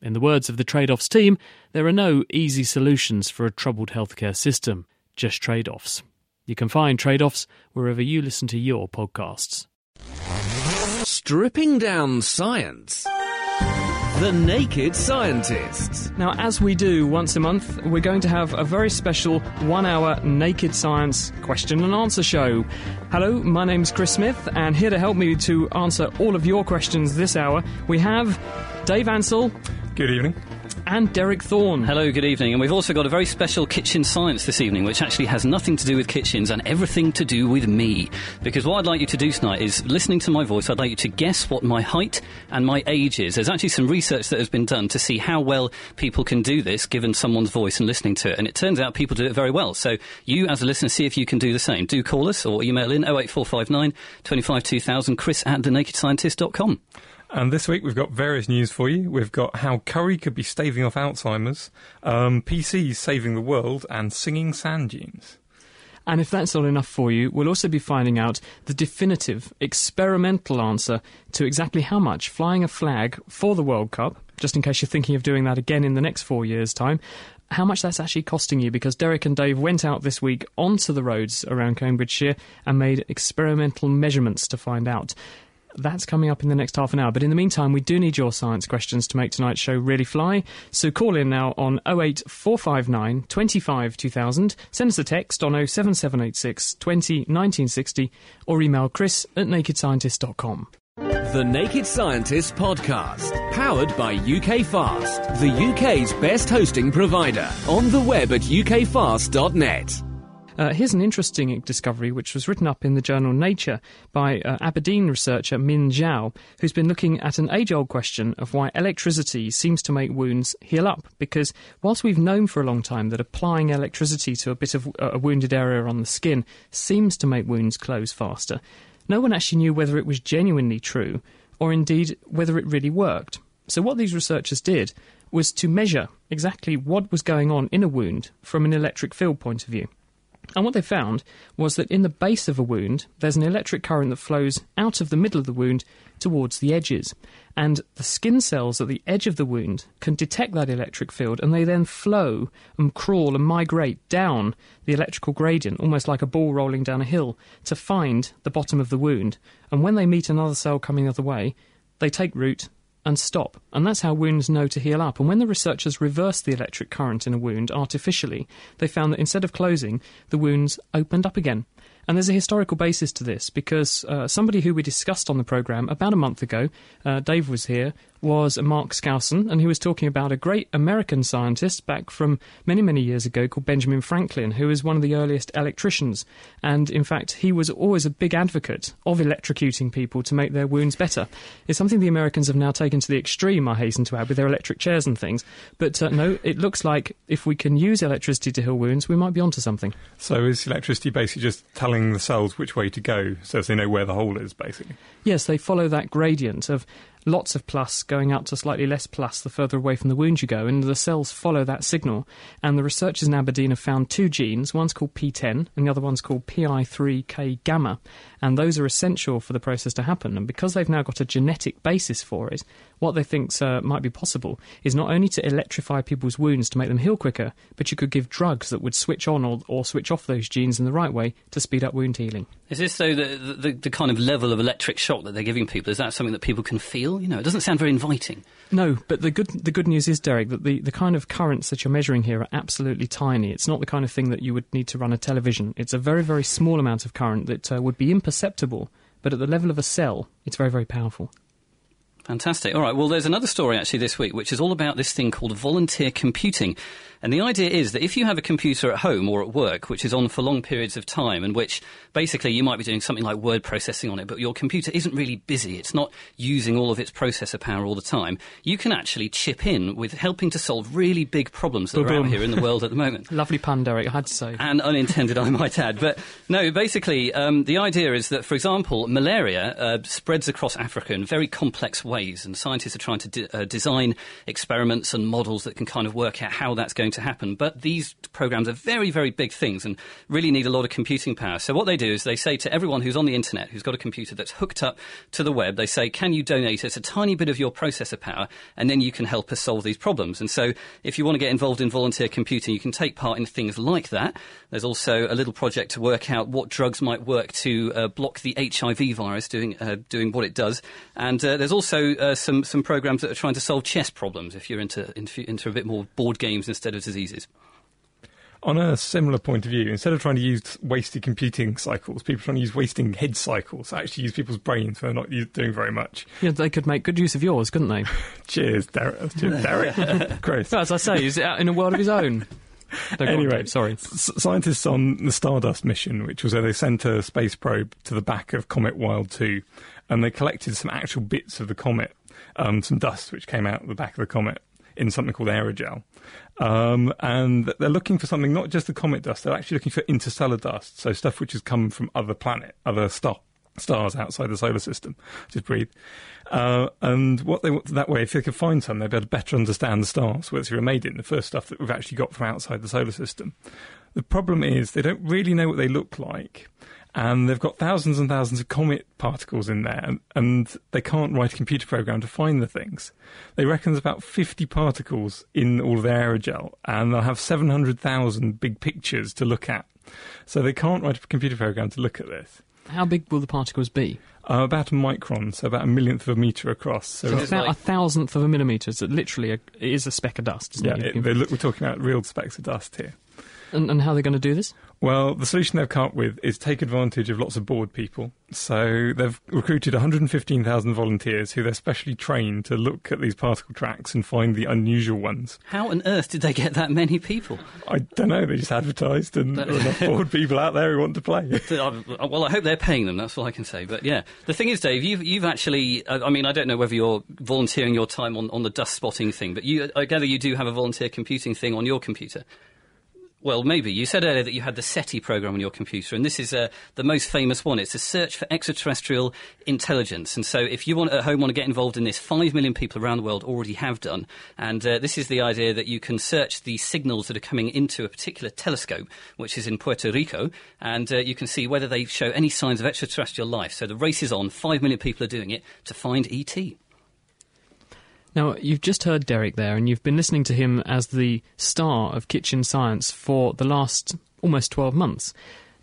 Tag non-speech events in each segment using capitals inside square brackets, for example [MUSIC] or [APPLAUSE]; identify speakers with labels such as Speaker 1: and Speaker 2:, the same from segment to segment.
Speaker 1: In the words of the trade offs team, there are no easy solutions for a troubled healthcare system, just trade offs. You can find trade offs wherever you listen to your podcasts.
Speaker 2: Stripping down science. The Naked Scientists.
Speaker 1: Now, as we do once a month, we're going to have a very special one hour Naked Science question and answer show. Hello, my name's Chris Smith, and here to help me to answer all of your questions this hour, we have Dave Ansell.
Speaker 3: Good evening.
Speaker 1: And Derek Thorne.
Speaker 4: Hello, good evening. And we've also got a very special kitchen science this evening, which actually has nothing to do with kitchens and everything to do with me. Because what I'd like you to do tonight is, listening to my voice, I'd like you to guess what my height and my age is. There's actually some research that has been done to see how well people can do this given someone's voice and listening to it. And it turns out people do it very well. So you, as a listener, see if you can do the same. Do call us or email in 08459 25 2000, chris at thenakedscientist.com.
Speaker 3: And this week we've got various news for you. We've got how curry could be staving off Alzheimer's, um, PCs saving the world, and singing sand dunes.
Speaker 1: And if that's not enough for you, we'll also be finding out the definitive, experimental answer to exactly how much flying a flag for the World Cup, just in case you're thinking of doing that again in the next four years' time, how much that's actually costing you because Derek and Dave went out this week onto the roads around Cambridgeshire and made experimental measurements to find out. That's coming up in the next half an hour. But in the meantime, we do need your science questions to make tonight's show really fly. So call in now on 08459 25 2000. Send us a text on 07786 20 1960 or email chris at nakedscientist.com.
Speaker 2: The Naked Scientist Podcast, powered by UK Fast, the UK's best hosting provider. On the web at ukfast.net.
Speaker 1: Uh, here's an interesting discovery which was written up in the journal Nature by uh, Aberdeen researcher Min Zhao, who's been looking at an age old question of why electricity seems to make wounds heal up. Because whilst we've known for a long time that applying electricity to a bit of uh, a wounded area on the skin seems to make wounds close faster, no one actually knew whether it was genuinely true or indeed whether it really worked. So, what these researchers did was to measure exactly what was going on in a wound from an electric field point of view. And what they found was that in the base of a wound, there's an electric current that flows out of the middle of the wound towards the edges. And the skin cells at the edge of the wound can detect that electric field and they then flow and crawl and migrate down the electrical gradient, almost like a ball rolling down a hill, to find the bottom of the wound. And when they meet another cell coming the other way, they take root and stop. And that's how wounds know to heal up. And when the researchers reversed the electric current in a wound artificially, they found that instead of closing, the wounds opened up again. And there's a historical basis to this because uh, somebody who we discussed on the programme about a month ago, uh, Dave was here, was Mark Skousen, and he was talking about a great American scientist back from many, many years ago called Benjamin Franklin, who was one of the earliest electricians. And in fact, he was always a big advocate of electrocuting people to make their wounds better. It's something the Americans have now taken to the extreme, I hasten to add, with their electric chairs and things. But uh, no, it looks like if we can use electricity to heal wounds, we might be onto something.
Speaker 3: So is electricity basically just telling the cells which way to go so they know where the hole is, basically?
Speaker 1: Yes, they follow that gradient of lots of plus going out to slightly less plus the further away from the wound you go, and the cells follow that signal. And the researchers in Aberdeen have found two genes. One's called PTEN, and the other one's called PI3K gamma, and those are essential for the process to happen. And because they've now got a genetic basis for it, what they think uh, might be possible is not only to electrify people's wounds to make them heal quicker, but you could give drugs that would switch on or, or switch off those genes in the right way to speed up wound healing.
Speaker 4: Is this though the, the, the kind of level of electric shock that they're giving people? Is that something that people can feel? You know, it doesn't sound very inviting.
Speaker 1: No, but the good the good news is, Derek, that the, the kind of currents that you're measuring here are absolutely tiny. It's not the kind of thing that you would need to run a television. It's a very very small amount of current that uh, would be imperceptible, but at the level of a cell, it's very very powerful.
Speaker 4: Fantastic. All right. Well, there's another story actually this week, which is all about this thing called volunteer computing. And the idea is that if you have a computer at home or at work, which is on for long periods of time, and which basically you might be doing something like word processing on it, but your computer isn't really busy, it's not using all of its processor power all the time, you can actually chip in with helping to solve really big problems that are out here in the world at the moment. [LAUGHS]
Speaker 1: Lovely pun, Derek. I had to say.
Speaker 4: And unintended, I might add. But no, basically, um, the idea is that, for example, malaria uh, spreads across Africa in very complex ways, and scientists are trying to de- uh, design experiments and models that can kind of work out how that's going to happen. But these programs are very, very big things and really need a lot of computing power. So what they do is they say to everyone who's on the internet, who's got a computer that's hooked up to the web, they say, can you donate us a tiny bit of your processor power and then you can help us solve these problems. And so if you want to get involved in volunteer computing, you can take part in things like that. There's also a little project to work out what drugs might work to uh, block the HIV virus doing, uh, doing what it does. And uh, there's also uh, some, some programs that are trying to solve chess problems if you're into, into, into a bit more board games instead of diseases.
Speaker 3: On a similar point of view, instead of trying to use wasted computing cycles, people are trying to use wasting head cycles. Actually, use people's brains for not doing very much.
Speaker 1: Yeah, they could make good use of yours, couldn't they? [LAUGHS]
Speaker 3: Cheers, Derek. Cheers, [LAUGHS] Derek. [LAUGHS] Gross.
Speaker 1: Well, as I say, he's out in a world of his own. No, go on,
Speaker 3: Anyway,
Speaker 1: sorry.
Speaker 3: S- scientists on the Stardust mission, which was where they sent a space probe to the back of Comet Wild 2, and they collected some actual bits of the comet, um, some dust which came out the back of the comet in something called aerogel. Um, and they're looking for something, not just the comet dust, they're actually looking for interstellar dust, so stuff which has come from other planet, other star, stars outside the solar system, just breathe. Uh, and what they want that way, if they could find some, they'd be able to better understand the stars, which were made in the first stuff that we've actually got from outside the solar system. The problem is they don't really know what they look like, and they've got thousands and thousands of comet particles in there, and, and they can't write a computer program to find the things. They reckon there's about 50 particles in all of their aerogel, and they'll have 700,000 big pictures to look at. So they can't write a computer program to look at this.
Speaker 1: How big will the particles be?
Speaker 3: Uh, about a micron, so about a millionth of a metre across. So
Speaker 1: So
Speaker 4: it's
Speaker 1: it's about
Speaker 4: like-
Speaker 1: a thousandth of a millimetre. So literally, a, it is a speck of dust. Isn't
Speaker 3: yeah,
Speaker 1: it?
Speaker 3: it, look, we're talking about real specks of dust here.
Speaker 1: and, and how are they going to do this?
Speaker 3: Well, the solution they've come up with is take advantage of lots of bored people. So they've recruited 115,000 volunteers who they're specially trained to look at these particle tracks and find the unusual ones.
Speaker 4: How on earth did they get that many people?
Speaker 3: I don't know, they just advertised and there are enough [LAUGHS] bored people out there who want to play.
Speaker 4: Well, I hope they're paying them. That's all I can say. But yeah, the thing is, Dave, you've you've actually. uh, I mean, I don't know whether you're volunteering your time on, on the dust spotting thing, but you, I gather you do have a volunteer computing thing on your computer. Well, maybe. You said earlier that you had the SETI program on your computer, and this is uh, the most famous one. It's a search for extraterrestrial intelligence. And so, if you want at home want to get involved in this, five million people around the world already have done. And uh, this is the idea that you can search the signals that are coming into a particular telescope, which is in Puerto Rico, and uh, you can see whether they show any signs of extraterrestrial life. So the race is on. Five million people are doing it to find ET.
Speaker 1: Now, you've just heard Derek there, and you've been listening to him as the star of kitchen science for the last almost 12 months.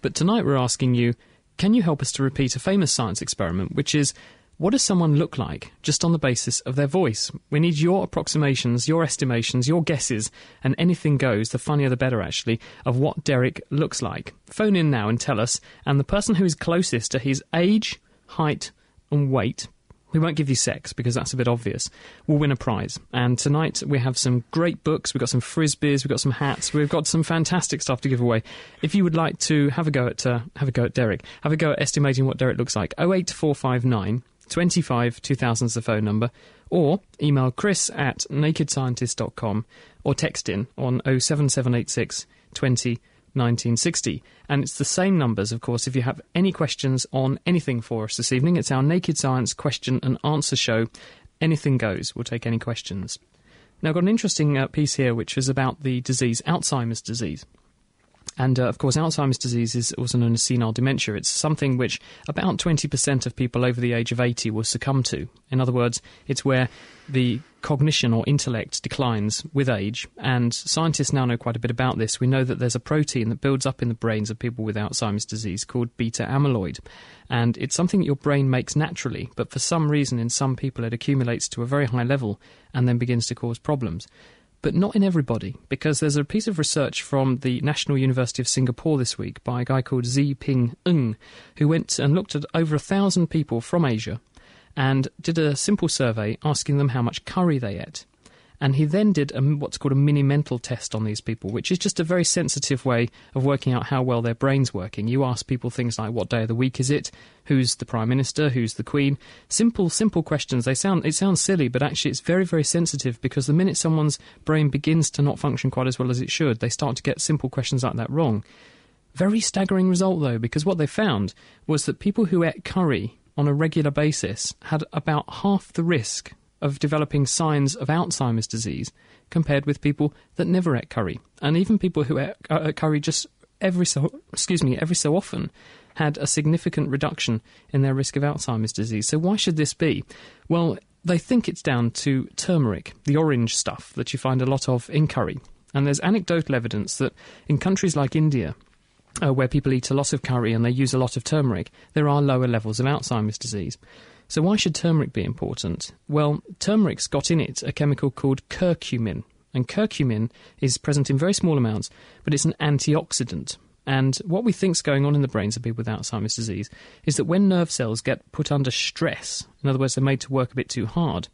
Speaker 1: But tonight we're asking you can you help us to repeat a famous science experiment, which is what does someone look like just on the basis of their voice? We need your approximations, your estimations, your guesses, and anything goes, the funnier the better actually, of what Derek looks like. Phone in now and tell us, and the person who is closest to his age, height, and weight we won't give you sex because that's a bit obvious. We'll win a prize. And tonight we have some great books. We've got some frisbees. We've got some hats. We've got some fantastic stuff to give away. If you would like to have a go at uh, have a go at Derek, have a go at estimating what Derek looks like. 08459 25 2000 is the phone number. Or email chris at nakedscientist.com or text in on 07786 20 1960. And it's the same numbers, of course, if you have any questions on anything for us this evening. It's our Naked Science question and answer show. Anything goes. We'll take any questions. Now, I've got an interesting uh, piece here which is about the disease, Alzheimer's disease. And uh, of course, Alzheimer's disease is also known as senile dementia. It's something which about 20% of people over the age of 80 will succumb to. In other words, it's where the cognition or intellect declines with age, and scientists now know quite a bit about this. We know that there's a protein that builds up in the brains of people with Alzheimer's disease called beta amyloid, and it's something that your brain makes naturally, but for some reason in some people it accumulates to a very high level and then begins to cause problems but not in everybody, because there's a piece of research from the National University of Singapore this week by a guy called Tze Pin Ng, who went and looked at over a thousand people from Asia and did a simple survey asking them how much curry they ate. And he then did a, what's called a mini mental test on these people, which is just a very sensitive way of working out how well their brain's working. You ask people things like, "What day of the week is it? Who's the prime minister? Who's the queen?" Simple, simple questions. They sound it sounds silly, but actually it's very, very sensitive because the minute someone's brain begins to not function quite as well as it should, they start to get simple questions like that wrong. Very staggering result though, because what they found was that people who ate curry on a regular basis had about half the risk of developing signs of Alzheimer's disease compared with people that never ate curry. And even people who ate uh, curry just every so excuse me every so often had a significant reduction in their risk of Alzheimer's disease. So why should this be? Well, they think it's down to turmeric, the orange stuff that you find a lot of in curry. And there's anecdotal evidence that in countries like India, uh, where people eat a lot of curry and they use a lot of turmeric, there are lower levels of Alzheimer's disease. So, why should turmeric be important? Well, turmeric's got in it a chemical called curcumin. And curcumin is present in very small amounts, but it's an antioxidant. And what we think's going on in the brains of people with Alzheimer's disease is that when nerve cells get put under stress, in other words, they're made to work a bit too hard,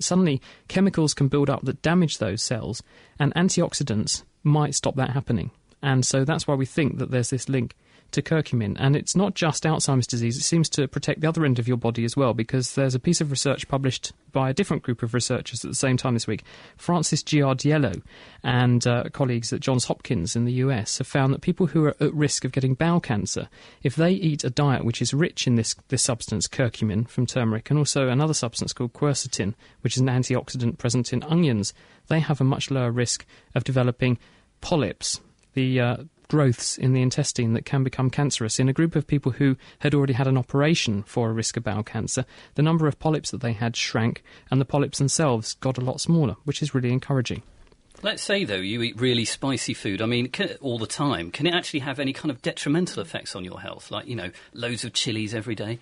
Speaker 1: suddenly chemicals can build up that damage those cells, and antioxidants might stop that happening. And so that's why we think that there's this link to curcumin. And it's not just Alzheimer's disease, it seems to protect the other end of your body as well, because there's a piece of research published by a different group of researchers at the same time this week. Francis Giardiello and uh, colleagues at Johns Hopkins in the US have found that people who are at risk of getting bowel cancer, if they eat a diet which is rich in this, this substance, curcumin from turmeric, and also another substance called quercetin, which is an antioxidant present in onions, they have a much lower risk of developing polyps, the uh, growths in the intestine that can become cancerous. In a group of people who had already had an operation for a risk of bowel cancer, the number of polyps that they had shrank, and the polyps themselves got a lot smaller, which is really encouraging.
Speaker 4: Let's say, though, you eat really spicy food, I mean, can, all the time. Can it actually have any kind of detrimental effects on your health? Like, you know, loads of chilies every day?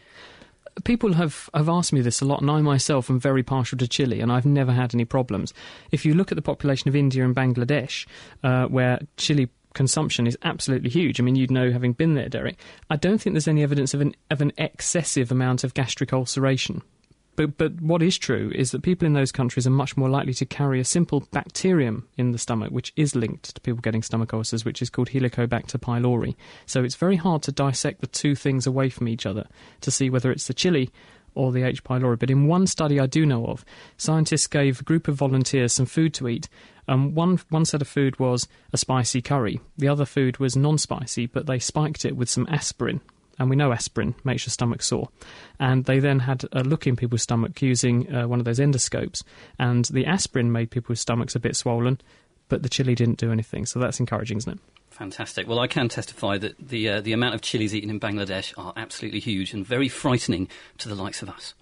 Speaker 1: people have, have asked me this a lot, and I myself am very partial to chili, and I've never had any problems. If you look at the population of India and Bangladesh, uh, where chili consumption is absolutely huge. I mean, you'd know having been there, Derek. I don't think there's any evidence of an of an excessive amount of gastric ulceration. But but what is true is that people in those countries are much more likely to carry a simple bacterium in the stomach, which is linked to people getting stomach ulcers, which is called Helicobacter pylori. So it's very hard to dissect the two things away from each other to see whether it's the chili or the H. pylori. But in one study I do know of, scientists gave a group of volunteers some food to eat. Um, one one set of food was a spicy curry. The other food was non-spicy, but they spiked it with some aspirin. And we know aspirin makes your stomach sore. And they then had a look in people's stomach using uh, one of those endoscopes. And the aspirin made people's stomachs a bit swollen, but the chili didn't do anything. So that's encouraging, isn't it?
Speaker 4: Fantastic. Well, I can testify that the uh, the amount of chilies eaten in Bangladesh are absolutely huge and very frightening to the likes of us.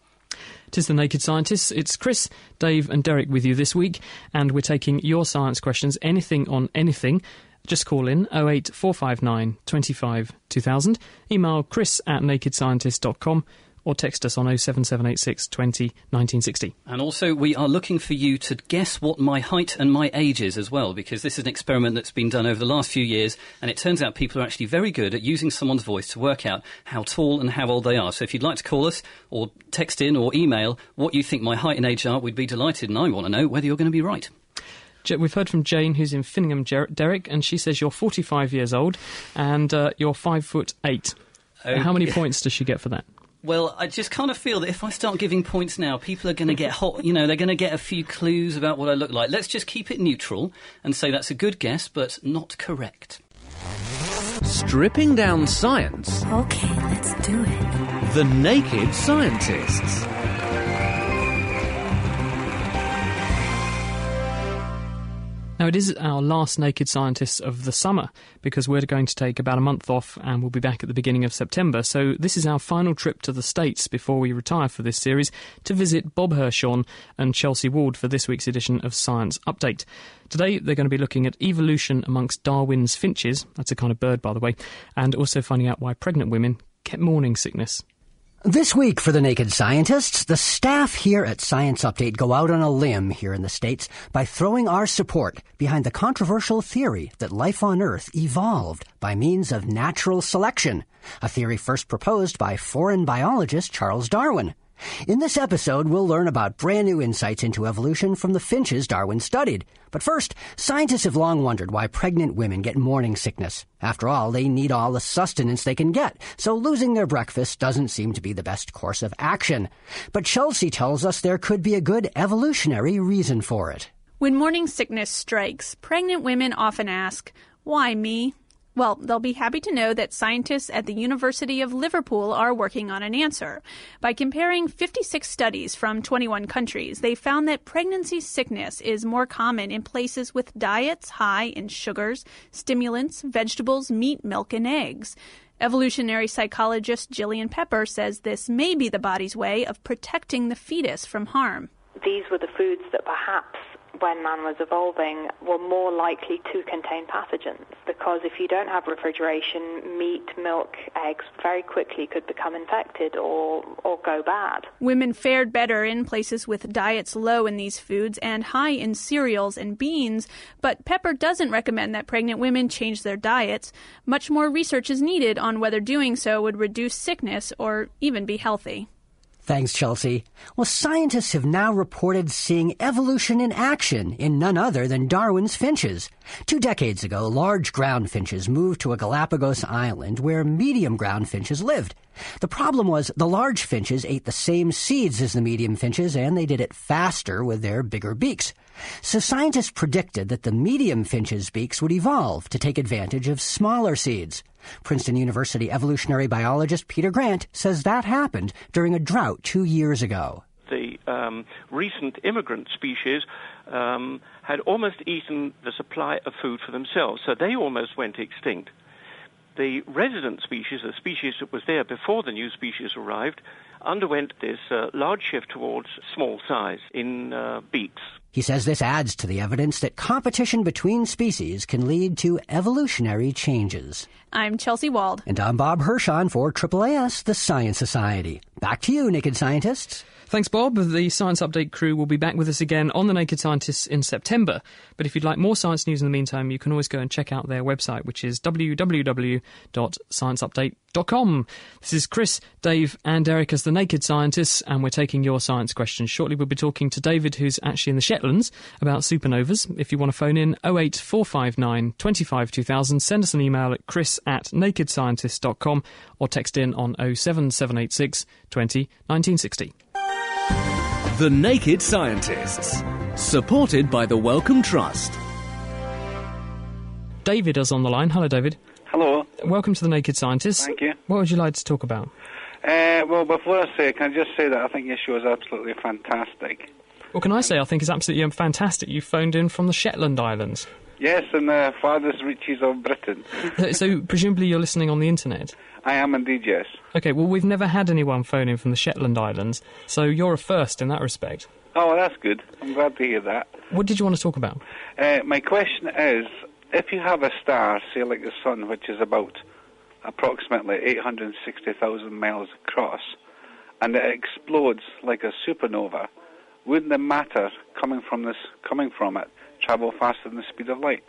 Speaker 1: Tis the Naked Scientists. It's Chris, Dave, and Derek with you this week, and we're taking your science questions, anything on anything. Just call in 08459 25 2000. Email chris at nakedscientist.com or text us on 07786 20 1960.
Speaker 4: And also, we are looking for you to guess what my height and my age is as well, because this is an experiment that's been done over the last few years, and it turns out people are actually very good at using someone's voice to work out how tall and how old they are. So if you'd like to call us, or text in, or email what you think my height and age are, we'd be delighted, and I want to know whether you're going to be right.
Speaker 1: We've heard from Jane, who's in Finningham, Derek, and she says you're 45 years old and uh, you're five foot eight. Okay. How many points does she get for that?
Speaker 4: Well, I just kind of feel that if I start giving points now, people are going to get hot. You know, they're going to get a few clues about what I look like. Let's just keep it neutral and say that's a good guess, but not correct.
Speaker 2: Stripping down science.
Speaker 5: Okay, let's do it.
Speaker 2: The Naked Scientists.
Speaker 1: Now, it is our last Naked Scientists of the summer because we're going to take about a month off and we'll be back at the beginning of September. So, this is our final trip to the States before we retire for this series to visit Bob Hirshon and Chelsea Wald for this week's edition of Science Update. Today, they're going to be looking at evolution amongst Darwin's finches. That's a kind of bird, by the way, and also finding out why pregnant women get morning sickness.
Speaker 6: This week for the Naked Scientists, the staff here at Science Update go out on a limb here in the States by throwing our support behind the controversial theory that life on Earth evolved by means of natural selection, a theory first proposed by foreign biologist Charles Darwin. In this episode, we'll learn about brand new insights into evolution from the finches Darwin studied. But first, scientists have long wondered why pregnant women get morning sickness. After all, they need all the sustenance they can get, so losing their breakfast doesn't seem to be the best course of action. But Chelsea tells us there could be a good evolutionary reason for it.
Speaker 7: When morning sickness strikes, pregnant women often ask, Why me? Well, they'll be happy to know that scientists at the University of Liverpool are working on an answer. By comparing 56 studies from 21 countries, they found that pregnancy sickness is more common in places with diets high in sugars, stimulants, vegetables, meat, milk, and eggs. Evolutionary psychologist Gillian Pepper says this may be the body's way of protecting the fetus from harm.
Speaker 8: These were the foods that perhaps when man was evolving were more likely to contain pathogens because if you don't have refrigeration, meat, milk, eggs very quickly could become infected or, or go bad.
Speaker 7: Women fared better in places with diets low in these foods and high in cereals and beans, but Pepper doesn't recommend that pregnant women change their diets. Much more research is needed on whether doing so would reduce sickness or even be healthy.
Speaker 6: Thanks, Chelsea. Well, scientists have now reported seeing evolution in action in none other than Darwin's finches. Two decades ago, large ground finches moved to a Galapagos island where medium ground finches lived. The problem was the large finches ate the same seeds as the medium finches and they did it faster with their bigger beaks. So scientists predicted that the medium finches' beaks would evolve to take advantage of smaller seeds. Princeton University evolutionary biologist Peter Grant says that happened during a drought two years ago.
Speaker 9: The um, recent immigrant species um, had almost eaten the supply of food for themselves, so they almost went extinct. The resident species, the species that was there before the new species arrived, underwent this uh, large shift towards small size in uh, beaks.
Speaker 6: He says this adds to the evidence that competition between species can lead to evolutionary changes.
Speaker 7: I'm Chelsea Wald.
Speaker 6: And I'm Bob Hirshon for AAAS, the Science Society. Back to you, Naked Scientists.
Speaker 1: Thanks, Bob. The Science Update crew will be back with us again on The Naked Scientists in September. But if you'd like more science news in the meantime, you can always go and check out their website, which is www.scienceupdate.com. This is Chris, Dave, and Eric as The Naked Scientists, and we're taking your science questions. Shortly, we'll be talking to David, who's actually in the Shetlands, about supernovas. If you want to phone in, 08459 25 2000, send us an email at chris at nakedscientist.com or text in on 07786 20 1960.
Speaker 2: The Naked Scientists. Supported by the Wellcome Trust.
Speaker 1: David is on the line. Hello, David.
Speaker 10: Hello.
Speaker 1: Welcome to the Naked Scientists.
Speaker 10: Thank you.
Speaker 1: What would you like to talk about?
Speaker 10: Uh, well, before I say, can I just say that I think your show is absolutely fantastic.
Speaker 1: Well, can I say I think it's absolutely fantastic you phoned in from the Shetland Islands.
Speaker 10: Yes, in the farthest reaches of Britain.
Speaker 1: so, so presumably you're listening on the internet.
Speaker 10: I am indeed, yes.
Speaker 1: Okay, well, we've never had anyone phone in from the Shetland Islands, so you're a first in that respect.
Speaker 10: Oh, that's good. I'm glad to hear that.
Speaker 1: What did you want to talk about?
Speaker 10: Uh, my question is if you have a star, say like the Sun, which is about approximately 860,000 miles across, and it explodes like a supernova, wouldn't the matter coming from this coming from it travel faster than the speed of light?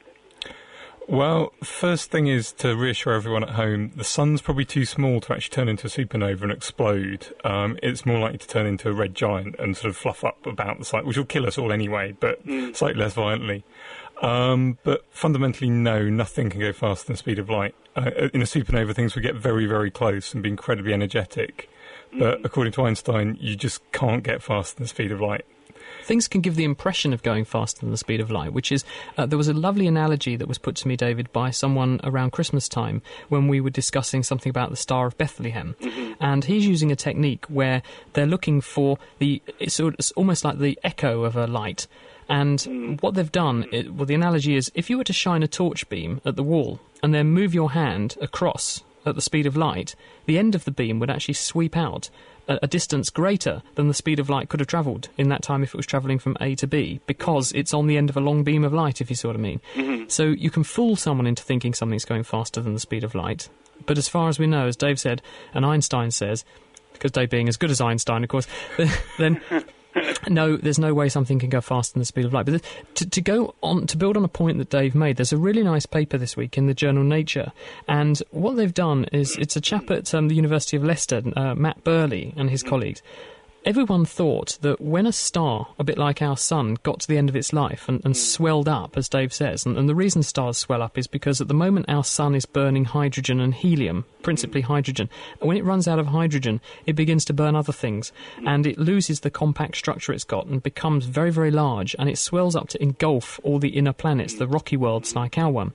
Speaker 3: Well, first thing is to reassure everyone at home the sun's probably too small to actually turn into a supernova and explode. Um, it's more likely to turn into a red giant and sort of fluff up about the site, which will kill us all anyway, but mm. slightly less violently. Um, but fundamentally, no, nothing can go faster than the speed of light. Uh, in a supernova, things would get very, very close and be incredibly energetic. But mm. according to Einstein, you just can't get faster than the speed of light
Speaker 1: things can give the impression of going faster than the speed of light, which is, uh, there was a lovely analogy that was put to me, David, by someone around Christmas time when we were discussing something about the Star of Bethlehem. Mm-hmm. And he's using a technique where they're looking for the, it's, it's almost like the echo of a light And what they've done, it, well, the analogy is if you were to shine a torch beam at the wall and then move your hand across at the speed of light, the end of the beam would actually sweep out a, distance greater than the speed of light could have travelled in that time if it was travelling from A to B, because it's on the end of a long beam of light, if you see what I mean. Mm-hmm. So you can fool someone into thinking something's going faster than the speed of light. But as far as we know, as Dave said, and Einstein says, because Dave being as good as Einstein, of course, [LAUGHS] then [LAUGHS] no, there's no way something can go faster than the speed of light. But to, to go on to build on a point that Dave made, there's a really nice paper this week in the journal Nature, and what they've done is it's a chap at um, the University of Leicester, uh, Matt Burleigh, and his colleagues. Everyone thought that when a star, a bit like our sun, got to the end of its life and, and hmm. swelled up, as Dave says, and, and the reason stars swell up is because at the moment our sun is burning hydrogen and helium, principally hmm. hydrogen. And when it runs out of hydrogen, it begins to burn other things, hmm. and it loses the compact structure it's got and becomes very, very large, and it swells up to engulf all the inner planets, the rocky worlds like our one.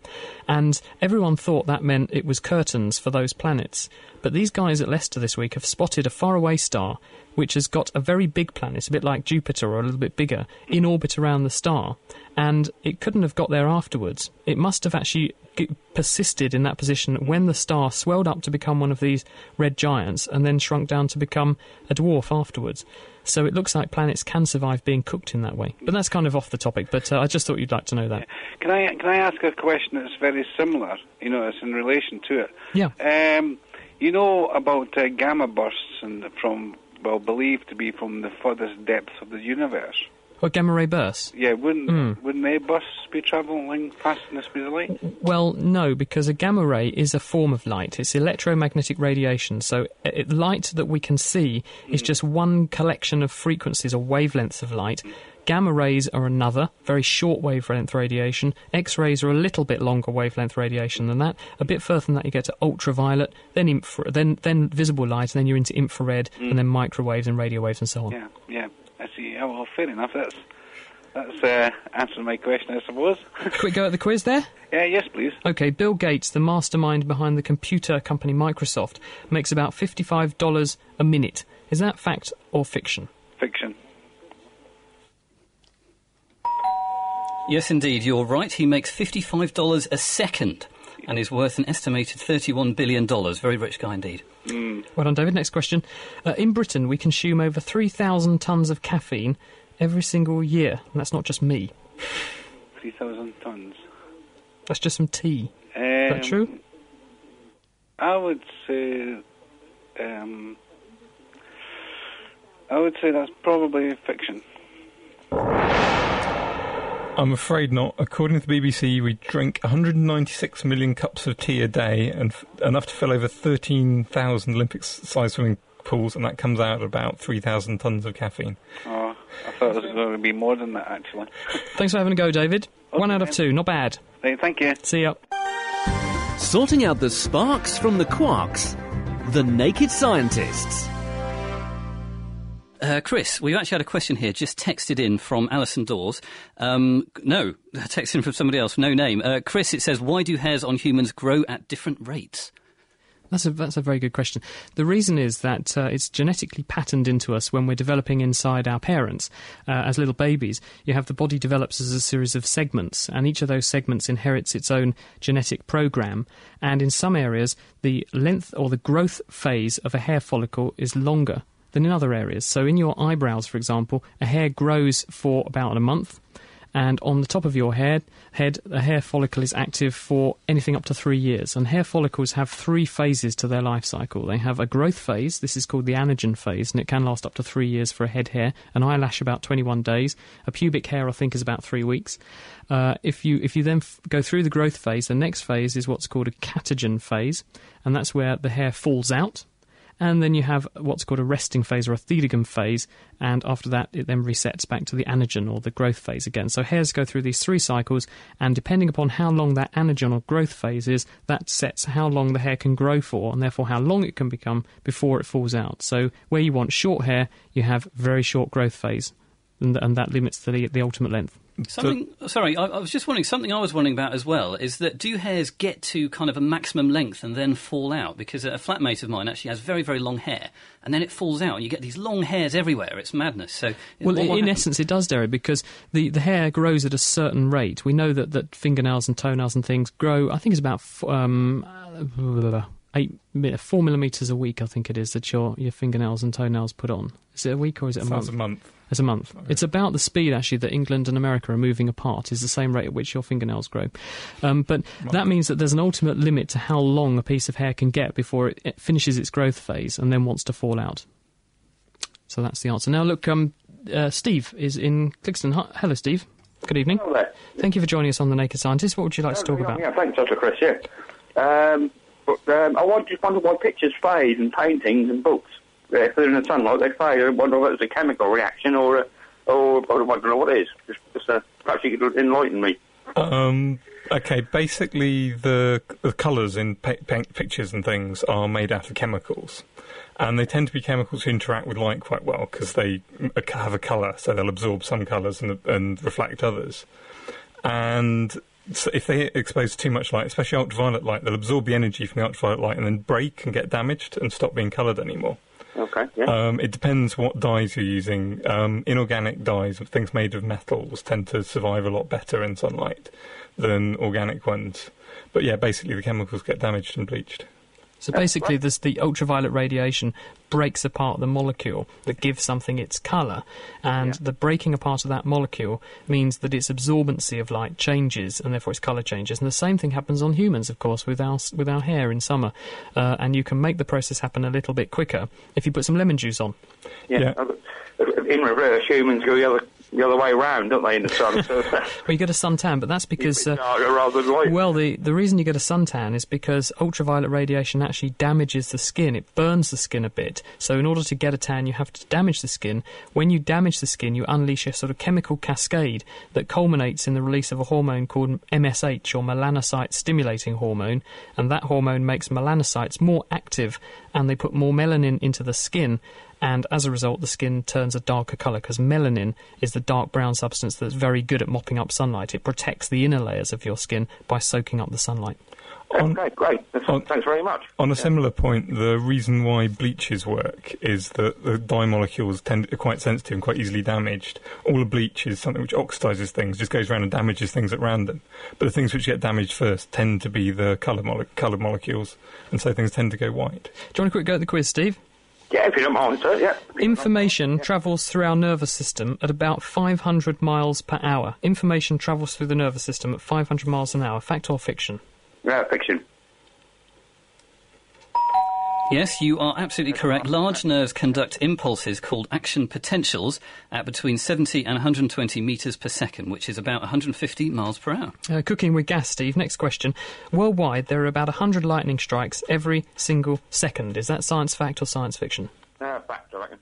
Speaker 1: And everyone thought that meant it was curtains for those planets. But these guys at Leicester this week have spotted a faraway star which has got a very big planet, a bit like Jupiter or a little bit bigger, in orbit around the star. And it couldn't have got there afterwards. It must have actually g- persisted in that position when the star swelled up to become one of these red giants and then shrunk down to become a dwarf afterwards. So it looks like planets can survive being cooked in that way. But that's kind of off the topic, but uh, I just thought you'd like to know that.
Speaker 10: Can I can I ask a question that's very similar? You know, it's in relation to it.
Speaker 1: Yeah.
Speaker 10: Um, you know about uh, gamma bursts and from well believed to be from the furthest depths of the universe.
Speaker 1: Or gamma ray bursts?
Speaker 10: Yeah, wouldn't
Speaker 1: Mm.
Speaker 10: wouldn't they bursts be travelling faster than the speed of light?
Speaker 1: Well, no, because a gamma ray is a form of light. It's electromagnetic radiation. So uh, it, light that we can see is just one collection of frequencies or wavelengths of light. Gamma rays are another, very short wavelength radiation. X rays are a little bit longer wavelength radiation than that. A bit further than that, you get to ultraviolet, then infra- then then visible light, and then you're into infrared, and then microwaves and radio waves and so on.
Speaker 10: Yeah, yeah. I see. Oh, well, fair enough. That's that's uh, answering my question, I suppose. [LAUGHS]
Speaker 1: Quick go at the quiz there.
Speaker 10: yeah, yes, please.
Speaker 1: Okay, Bill Gates, the mastermind behind the computer company Microsoft, makes about $55 a minute. Is that fact or fiction?
Speaker 10: Fiction.
Speaker 4: Yes, indeed, you're right. He makes $55 a second and is worth an estimated $31 billion. Very rich guy indeed.
Speaker 1: Well done, David. Next question. Uh, in Britain, we consume over 3,000 tonnes of caffeine every single year. And that's not just me,
Speaker 10: Three thousand tons.
Speaker 1: that's just some tea.
Speaker 10: Um,
Speaker 1: Is that true?
Speaker 10: I would say. Um, I would say that's probably fiction.
Speaker 3: I'm afraid not. According to the BBC, we drink 196 million cups of tea a day, and f- enough to fill over 13,000 Olympic-sized swimming pools, and that comes out at about 3,000 tons of caffeine.
Speaker 10: Oh, I thought it was going to be more than that, actually. [LAUGHS]
Speaker 1: Thanks for having a go, David. One out of two. Not bad.
Speaker 10: Right, thank you.
Speaker 1: See ya.
Speaker 2: Sorting out the sparks from the quarks. The Naked Scientists.
Speaker 4: Uh, Chris, we've actually had a question here just texted in from Alison Dawes. Um, no, [LAUGHS] texted in from somebody else, no name. Uh, Chris, it says, why do hairs on humans grow at different rates?
Speaker 1: That's a that's a very good question. The reason is that uh, it's genetically patterned into us when we're developing inside our parents uh, as little babies. You have the body develops as a series of segments, and each of those segments inherits its own genetic program. And in some areas, the length or the growth phase of a hair follicle is longer than in other areas. So, in your eyebrows, for example, a hair grows for about a month. And on the top of your head, head, a hair follicle is active for anything up to three years. And hair follicles have three phases to their life cycle. They have a growth phase. This is called the anagen phase, and it can last up to three years for a head hair. An eyelash about 21 days. A pubic hair, I think, is about three weeks. Uh, if you if you then f- go through the growth phase, the next phase is what's called a catagen phase, and that's where the hair falls out and then you have what's called a resting phase or a telogen phase, and after that it then resets back to the anagen or the growth phase again. So hairs go through these three cycles, and depending upon how long that anagen or growth phase is, that sets how long the hair can grow for, and therefore how long it can become before it falls out. So where you want short hair, you have very short growth phase, and, and that limits the, the ultimate length.
Speaker 4: Something. sorry, I, I was just wondering. Something I was wondering about as well is that do hairs get to kind of a maximum length and then fall out? Because a flatmate of mine actually has very, very long hair, and then it falls out, and you get these long hairs everywhere. It's madness. So,
Speaker 1: Well,
Speaker 4: what- what
Speaker 1: in
Speaker 4: happens?
Speaker 1: essence, it does, Derek, because the, the hair grows at a certain rate. We know that, that fingernails and toenails and things grow. I think it's about f- um, uh, eight, four millimeters a week. I think it is that your your fingernails and toenails put on. Is it a week or is it a
Speaker 3: Sounds
Speaker 1: month?
Speaker 3: a month.
Speaker 1: It's a month. It's about the speed actually that England and America are moving apart. Is the same rate at which your fingernails grow. Um, but that means that there's an ultimate limit to how long a piece of hair can get before it, it finishes its growth phase and then wants to fall out. So that's the answer. Now look, um, uh, Steve is in Clixton. Hello, Steve. Good evening.
Speaker 11: Hello there.
Speaker 1: Thank you for joining us on the Naked Scientist. What would you like to talk about?
Speaker 11: Yeah, thanks, Dr. Chris. Yeah. Um, but um, I just wonder why pictures fade and paintings and books. Uh, If they're in the sunlight, they fade. I wonder whether it's a chemical reaction or, a, or, or I don't know what it is. Just, just uh, perhaps you could enlighten me.
Speaker 3: Um, okay, basically the, the colours in pictures and things are made out of chemicals. And they tend to be chemicals who interact with light quite well because they have a colour, so they'll absorb some colours and, and reflect others. And so if they expose too much light, especially ultraviolet light, they'll absorb the energy from the ultraviolet light and then break and get damaged and stop being coloured anymore.
Speaker 11: Okay, yeah.
Speaker 3: Um, it depends what dyes you're using. Um, inorganic dyes, things made of metals, tend to survive a lot better in sunlight than organic ones. But yeah, basically the chemicals get damaged and bleached.
Speaker 1: So basically, this, the ultraviolet radiation breaks apart the molecule that gives something its colour, and the breaking apart of that molecule means that its absorbency of light changes, and therefore its colour changes. And the same thing happens on humans, of course, with our with our hair in summer. Uh, and you can make the process happen a little bit quicker if you put some lemon juice on.
Speaker 11: yeah. Uh, In reverse, humans go the other, the other way round, don't they, in the sun? So, [LAUGHS] [LAUGHS]
Speaker 1: Well, you get a suntan, but that's because. Uh,
Speaker 11: rather than light.
Speaker 1: Well, the, the reason you get a suntan is because ultraviolet radiation actually damages the skin. It burns the skin a bit. So, in order to get a tan, you have to damage the skin. When you damage the skin, you unleash a sort of chemical cascade that culminates in the release of a hormone called MSH, or melanocyte stimulating hormone. And that hormone makes melanocytes more active and they put more melanin into the skin and as a result, the skin turns a darker colour because melanin is the dark brown substance that's very good at mopping up sunlight. It protects the inner layers of your skin by soaking up the sunlight.
Speaker 11: Oh, okay, great. That's- Thanks very much.
Speaker 3: On a similar point, the reason why bleaches work is that the dye molecules tend to are quite sensitive and quite easily damaged. All a bleach is something which oxidizes things, just goes around and damages things at random. But the things which get damaged first tend to be the colour mole- coloured molecules, and so things tend to go white.
Speaker 1: Do you want a quick go at the quiz, Steve?
Speaker 11: Yeah, if you don't mind, sir, yeah.
Speaker 1: Information travels through our nervous system at about 500 miles per hour. Information travels through the nervous system at 500 miles an hour. Fact or fiction?
Speaker 11: Yeah, fiction.
Speaker 4: Yes, you are absolutely correct. Large nerves conduct impulses called action potentials at between 70 and 120 metres per second, which is about 150 miles per hour.
Speaker 1: Uh, cooking with gas, Steve. Next question. Worldwide, there are about 100 lightning strikes every single second. Is that science fact or science fiction?
Speaker 11: Uh, fact, I reckon.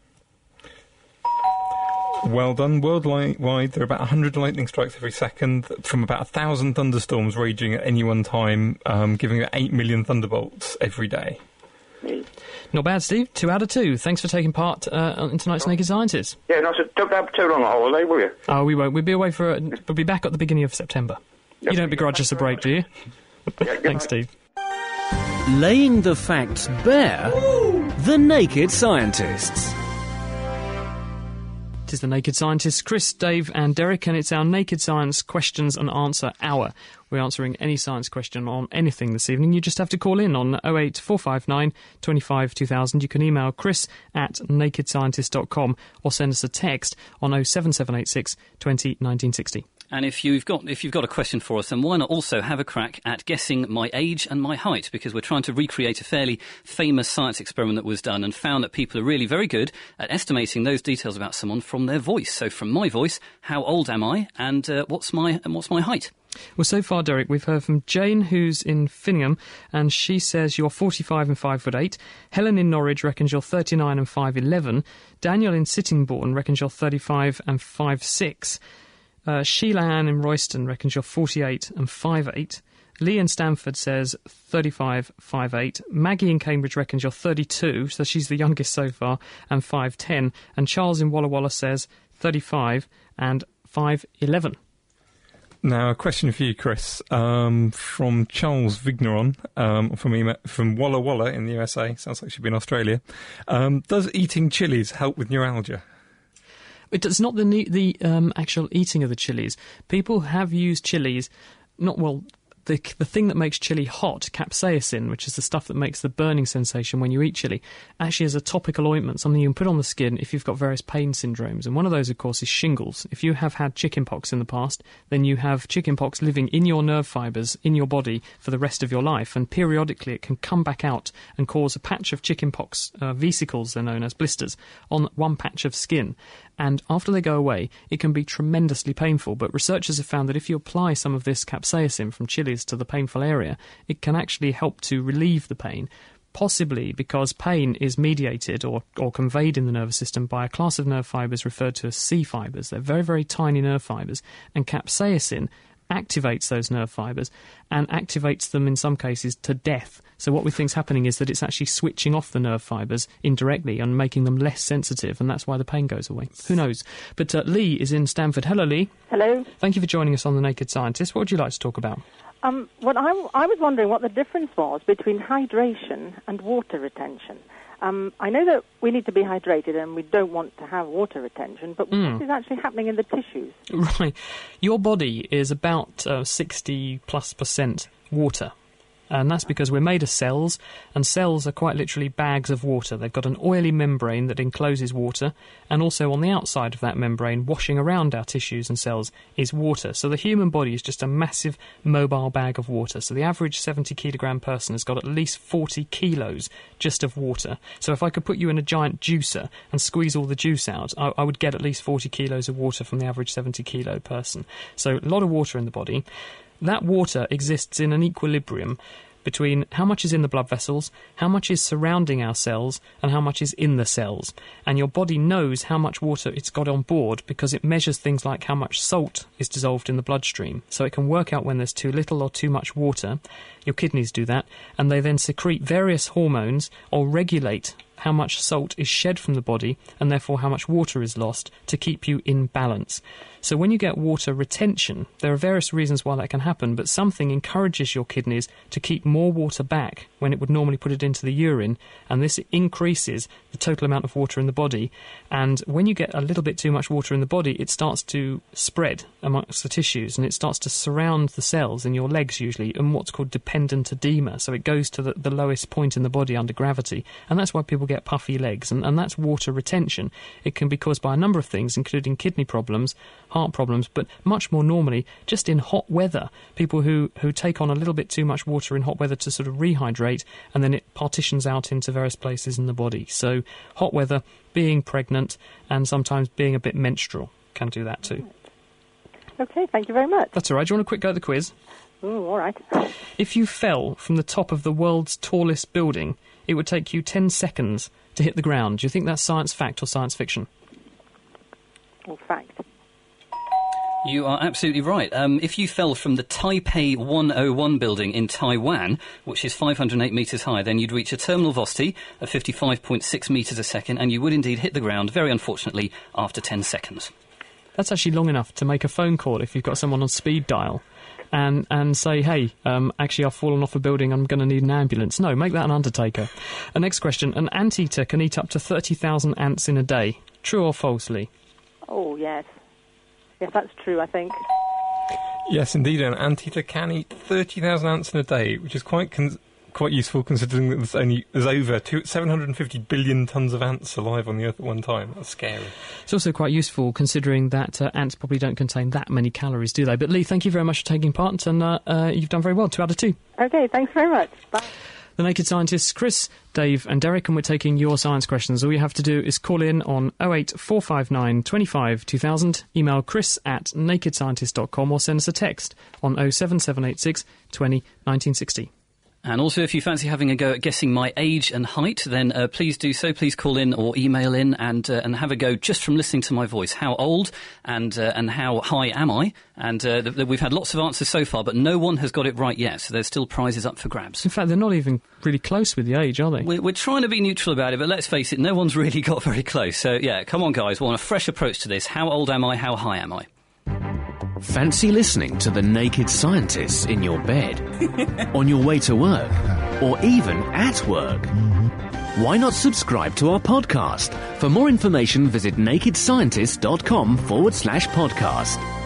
Speaker 3: Well done. Worldwide, there are about 100 lightning strikes every second, from about 1,000 thunderstorms raging at any one time, um, giving about 8 million thunderbolts every day.
Speaker 1: Not bad, Steve. Two out of two. Thanks for taking part uh, in tonight's Naked Scientists.
Speaker 11: Yeah, no, so don't have too long a holiday, will you?
Speaker 1: Oh, we won't. We'll be away for. A, We'll be back at the beginning of September. You don't begrudge us a break, do you? [LAUGHS] Thanks, Steve.
Speaker 2: Laying the facts bare. The Naked Scientists.
Speaker 1: It is the Naked Scientists, Chris, Dave, and Derek, and it's our Naked Science questions and answer hour. We're answering any science question on anything this evening. You just have to call in on 08459 25 2000. You can email chris at nakedscientist.com or send us a text on 07786 20 1960.
Speaker 4: And if you've got if you've got a question for us, then why not also have a crack at guessing my age and my height? Because we're trying to recreate a fairly famous science experiment that was done and found that people are really very good at estimating those details about someone from their voice. So, from my voice, how old am I, and uh, what's my and what's my height?
Speaker 1: Well, so far, Derek, we've heard from Jane, who's in Finningham, and she says you're 45 and 5 foot 8. Helen in Norwich reckons you're 39 and 5'11. Daniel in Sittingbourne reckons you're 35 and 5'6. Uh, Sheila Ann in Royston reckons you're 48 and 5'8. Lee in Stamford says 35, 5'8. Maggie in Cambridge reckons you're 32, so she's the youngest so far, and 5'10. And Charles in Walla Walla says 35 and 5'11.
Speaker 3: Now, a question for you, Chris, um, from Charles Vigneron um, from ema- from Walla Walla in the USA. Sounds like she'd be in Australia. Um, does eating chilies help with neuralgia?
Speaker 1: It's not the the um, actual eating of the chilies. People have used chilies, not well. The, the thing that makes chili hot, capsaicin, which is the stuff that makes the burning sensation when you eat chili, actually is a topical ointment, something you can put on the skin if you've got various pain syndromes. And one of those, of course, is shingles. If you have had chickenpox in the past, then you have chickenpox living in your nerve fibres in your body for the rest of your life. And periodically it can come back out and cause a patch of chickenpox uh, vesicles, they're known as blisters, on one patch of skin and after they go away, it can be tremendously painful. But researchers have found that if you apply some of this capsaicin from to the painful area, it can actually help to relieve the pain. Possibly because pain is mediated or, or conveyed in the nervous system by a class of nerve fibres referred to as C fibres. They're very, very tiny nerve fibres, and capsaicin activates those nerve fibres and activates them in some cases to death. So what we think is happening is that it's actually switching off the nerve fibres indirectly and making them less sensitive, and that's why the pain goes away. Who knows? But uh, Lee is in Stamford. Hello, Lee.
Speaker 12: Hello.
Speaker 1: Thank you for joining us on The Naked Scientist. What would you like to talk about?
Speaker 12: Um, well, I, I was wondering what the difference was between hydration and water retention. Um, I know that we need to be hydrated and we don't want to have water retention, but
Speaker 1: Mm.
Speaker 12: what is actually happening in the tissues? [LAUGHS]
Speaker 1: Right. Your body is about uh, 60 plus percent water. And that's because we're made of cells, and cells are quite literally bags of water. They've got an oily membrane that encloses water, and also on the outside of that membrane, washing around our tissues and cells, is water. So the human body is just a massive mobile bag of water. So the average 70 kilogram person has got at least 40 kilos just of water. So if I could put you in a giant juicer and squeeze all the juice out, I, I would get at least 40 kilos of water from the average 70 kilo person. So a lot of water in the body. That water exists in an equilibrium between how much is in the blood vessels, how much is surrounding our cells, and how much is in the cells. And your body knows how much water it's got on board because it measures things like how much salt is dissolved in the bloodstream. So it can work out when there's too little or too much water. Your kidneys do that, and they then secrete various hormones or regulate how much salt is shed from the body and therefore how much water is lost to keep you in balance. So when you get water retention, there are various reasons why that can happen, but something encourages your kidneys to keep more water back when it would normally put it into the urine, and this increases the total amount of water in the body. And when you get a little bit too much water in the body, it starts to spread amongst the tissues and it starts to surround the cells in your legs usually in what's called dependent edema. So it goes to the, the lowest point in the body under gravity, and that's why people get puffy legs, and, and that's water retention. It can be caused by a number of things, including kidney problems, heart problems, but much more normally just in hot weather. People who, who take on a little bit too much water in hot weather to sort of rehydrate, and then it partitions out into various places in the body. So hot weather, being pregnant, and sometimes being a bit menstrual can do that too.
Speaker 12: Okay, thank you very much.
Speaker 1: That's all right. Do you want a quick go at the quiz?
Speaker 12: Oh, all right.
Speaker 1: If you fell from the top of the world's tallest building, it would take you 10 seconds to hit the ground. Do you think that's science fact or science fiction?
Speaker 12: Well, fact.
Speaker 4: You are absolutely right. Um, if you fell from the Taipei 101 building in Taiwan, which is 508 metres high, then you'd reach a terminal velocity of 55.6 metres a second, and you would indeed hit the ground, very unfortunately, after 10 seconds.
Speaker 1: That's actually long enough to make a phone call if you've got someone on speed dial and, and say, hey, um, actually, I've fallen off a building, I'm going to need an ambulance. No, make that an undertaker. Uh, next question An anteater can eat up to 30,000 ants in a day. True or falsely?
Speaker 12: Oh, yes. Yes, that's true, I think.
Speaker 3: Yes, indeed, an anteater can eat 30,000 ants in a day, which is quite con- quite useful considering that there's only there's over two, 750 billion tons of ants alive on the Earth at one time. That's scary.
Speaker 1: It's also quite useful considering that uh, ants probably don't contain that many calories, do they? But Lee, thank you very much for taking part, and uh, uh, you've done very well. Two out of two.
Speaker 12: Okay, thanks very much. Bye.
Speaker 1: The Naked Scientists, Chris, Dave, and Derek, and we're taking your science questions. All you have to do is call in on 08459 25 2000, email chris at nakedscientist.com, or send us a text on 07786 20 1960.
Speaker 4: And also, if you fancy having a go at guessing my age and height, then uh, please do so. Please call in or email in and uh, and have a go just from listening to my voice. How old and uh, and how high am I? And uh, th- th- we've had lots of answers so far, but no one has got it right yet. So there's still prizes up for grabs.
Speaker 1: In fact, they're not even really close with the age, are they?
Speaker 4: We're, we're trying to be neutral about it, but let's face it, no one's [LAUGHS] really got very close. So yeah, come on, guys. We want a fresh approach to this. How old am I? How high am I?
Speaker 2: Fancy listening to the naked scientists in your bed, [LAUGHS] on your way to work, or even at work? Why not subscribe to our podcast? For more information, visit nakedscientist.com forward slash podcast.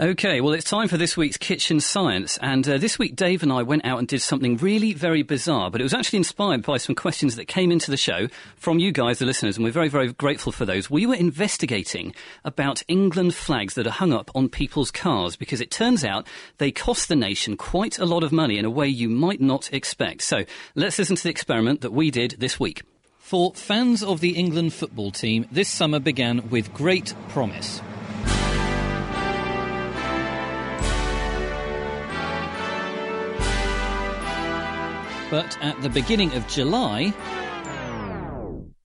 Speaker 4: Okay, well, it's time for this week's Kitchen Science. And uh, this week, Dave and I went out and did something really very bizarre, but it was actually inspired by some questions that came into the show from you guys, the listeners, and we're very, very grateful for those. We were investigating about England flags that are hung up on people's cars because it turns out they cost the nation quite a lot of money in a way you might not expect. So let's listen to the experiment that we did this week. For fans of the England football team, this summer began with great promise. But at the beginning of July,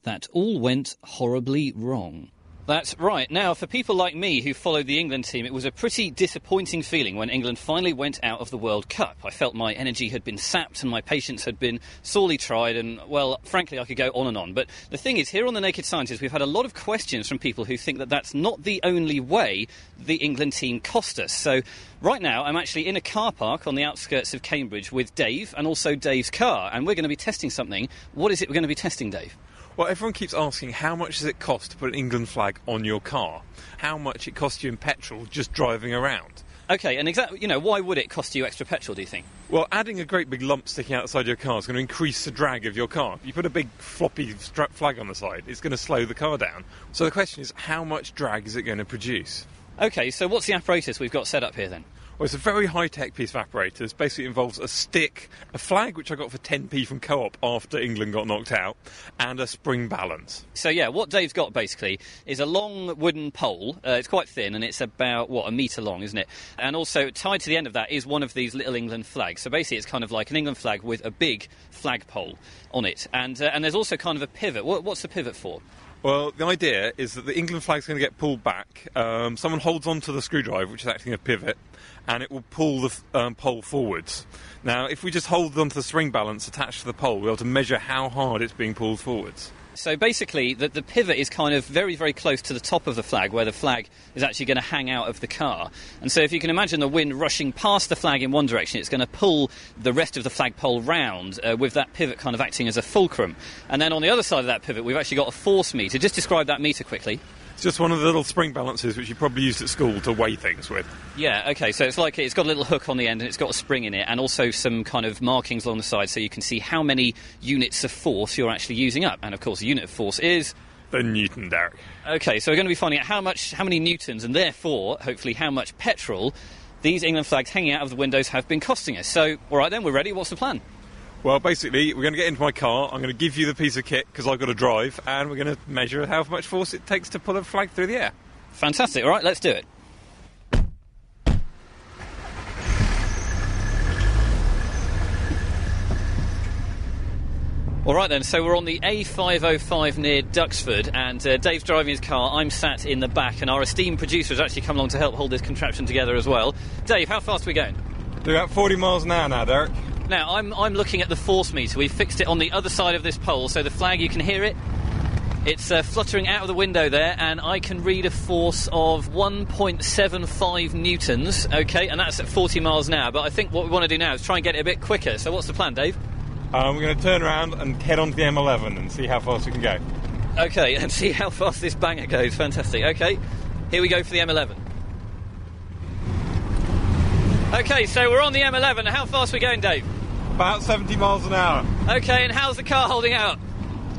Speaker 4: that all went horribly wrong. That's right. Now, for people like me who followed the England team, it was a pretty disappointing feeling when England finally went out of the World Cup. I felt my energy had been sapped and my patience had been sorely tried, and, well, frankly, I could go on and on. But the thing is, here on The Naked Scientist, we've had a lot of questions from people who think that that's not the only way the England team cost us. So, right now, I'm actually in a car park on the outskirts of Cambridge with Dave and also Dave's car, and we're going to be testing something. What is it we're going to be testing, Dave?
Speaker 3: Well, everyone keeps asking how much does it cost to put an England flag on your car? How much it costs you in petrol just driving around?
Speaker 4: Okay, and exactly, you know, why would it cost you extra petrol, do you think?
Speaker 3: Well, adding a great big lump sticking outside your car is going to increase the drag of your car. If You put a big floppy strap flag on the side, it's going to slow the car down. So the question is, how much drag is it going to produce?
Speaker 4: Okay, so what's the apparatus we've got set up here then?
Speaker 3: Well, it's a very high tech piece of apparatus. Basically, it involves a stick, a flag which I got for 10p from Co op after England got knocked out, and a spring balance.
Speaker 4: So, yeah, what Dave's got basically is a long wooden pole. Uh, it's quite thin and it's about, what, a metre long, isn't it? And also, tied to the end of that is one of these little England flags. So, basically, it's kind of like an England flag with a big flagpole on it. And, uh, and there's also kind of a pivot. What, what's the pivot for?
Speaker 3: Well, the idea is that the England flag's going to get pulled back. Um, someone holds onto the screwdriver, which is acting a pivot, and it will pull the um, pole forwards. Now, if we just hold onto the spring balance attached to the pole, we'll be able to measure how hard it's being pulled forwards.
Speaker 4: So basically, the, the pivot is kind of very, very close to the top of the flag, where the flag is actually going to hang out of the car. And so, if you can imagine the wind rushing past the flag in one direction, it's going to pull the rest of the flagpole round, uh, with that pivot kind of acting as a fulcrum. And then on the other side of that pivot, we've actually got a force meter. Just describe that meter quickly.
Speaker 3: Just one of the little spring balances which you probably used at school to weigh things with.
Speaker 4: Yeah, okay, so it's like it's got a little hook on the end and it's got a spring in it, and also some kind of markings along the side so you can see how many units of force you're actually using up. And of course, a unit of force is.
Speaker 3: The Newton, Derek.
Speaker 4: Okay, so we're going to be finding out how much, how many newtons, and therefore, hopefully, how much petrol these England flags hanging out of the windows have been costing us. So, all right then, we're ready. What's the plan?
Speaker 3: Well, basically, we're going to get into my car. I'm going to give you the piece of kit because I've got to drive, and we're going to measure how much force it takes to pull a flag through the air.
Speaker 4: Fantastic. All right, let's do it. All right then, so we're on the A505 near Duxford, and uh, Dave's driving his car. I'm sat in the back, and our esteemed producer has actually come along to help hold this contraption together as well. Dave, how fast are we going?
Speaker 3: We're about 40 miles an hour now, Derek.
Speaker 4: Now, I'm, I'm looking at the force meter. We've fixed it on the other side of this pole, so the flag, you can hear it. It's uh, fluttering out of the window there, and I can read a force of 1.75 newtons, okay, and that's at 40 miles an hour. But I think what we want to do now is try and get it a bit quicker. So, what's the plan, Dave?
Speaker 3: Um, we're going to turn around and head on to the M11 and see how fast we can go.
Speaker 4: Okay, [LAUGHS] and see how fast this banger goes. Fantastic. Okay, here we go for the M11. Okay, so we're on the M11. How fast are we going, Dave?
Speaker 3: About 70 miles an hour.
Speaker 4: Okay, and how's the car holding out?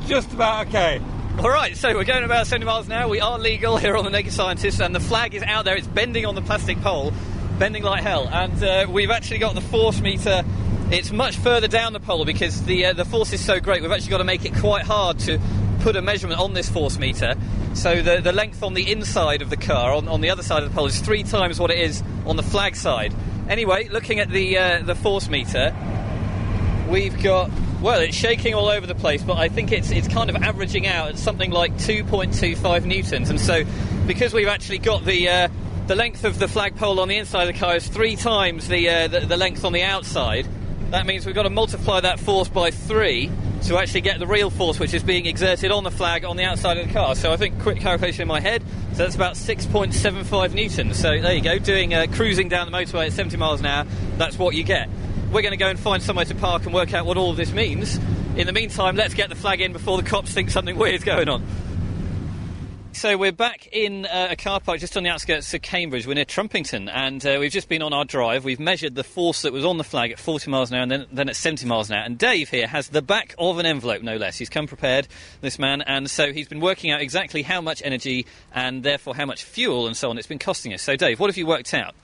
Speaker 3: Just about okay.
Speaker 4: All right, so we're going about 70 miles an hour. We are legal here on the Naked Scientist, and the flag is out there. It's bending on the plastic pole, bending like hell. And uh, we've actually got the force meter. It's much further down the pole because the uh, the force is so great. We've actually got to make it quite hard to put a measurement on this force meter. So the, the length on the inside of the car, on, on the other side of the pole, is three times what it is on the flag side. Anyway, looking at the uh, the force meter, we've got well, it's shaking all over the place, but I think it's it's kind of averaging out at something like 2.25 newtons. And so, because we've actually got the uh, the length of the flagpole on the inside of the car is three times the, uh, the the length on the outside, that means we've got to multiply that force by three to actually get the real force which is being exerted on the flag on the outside of the car. So I think quick calculation in my head, so that's about 6.75 newtons. So there you go, doing uh, cruising down the motorway at 70 miles an hour, that's what you get. We're going to go and find somewhere to park and work out what all of this means. In the meantime, let's get the flag in before the cops think something weird's going on. So we're back in uh, a car park just on the outskirts of Cambridge. We're near Trumpington, and uh, we've just been on our drive. We've measured the force that was on the flag at 40 miles an hour, and then, then at 70 miles an hour. And Dave here has the back of an envelope, no less. He's come prepared, this man, and so he's been working out exactly how much energy and therefore how much fuel and so on it's been costing us. So, Dave, what have you worked out?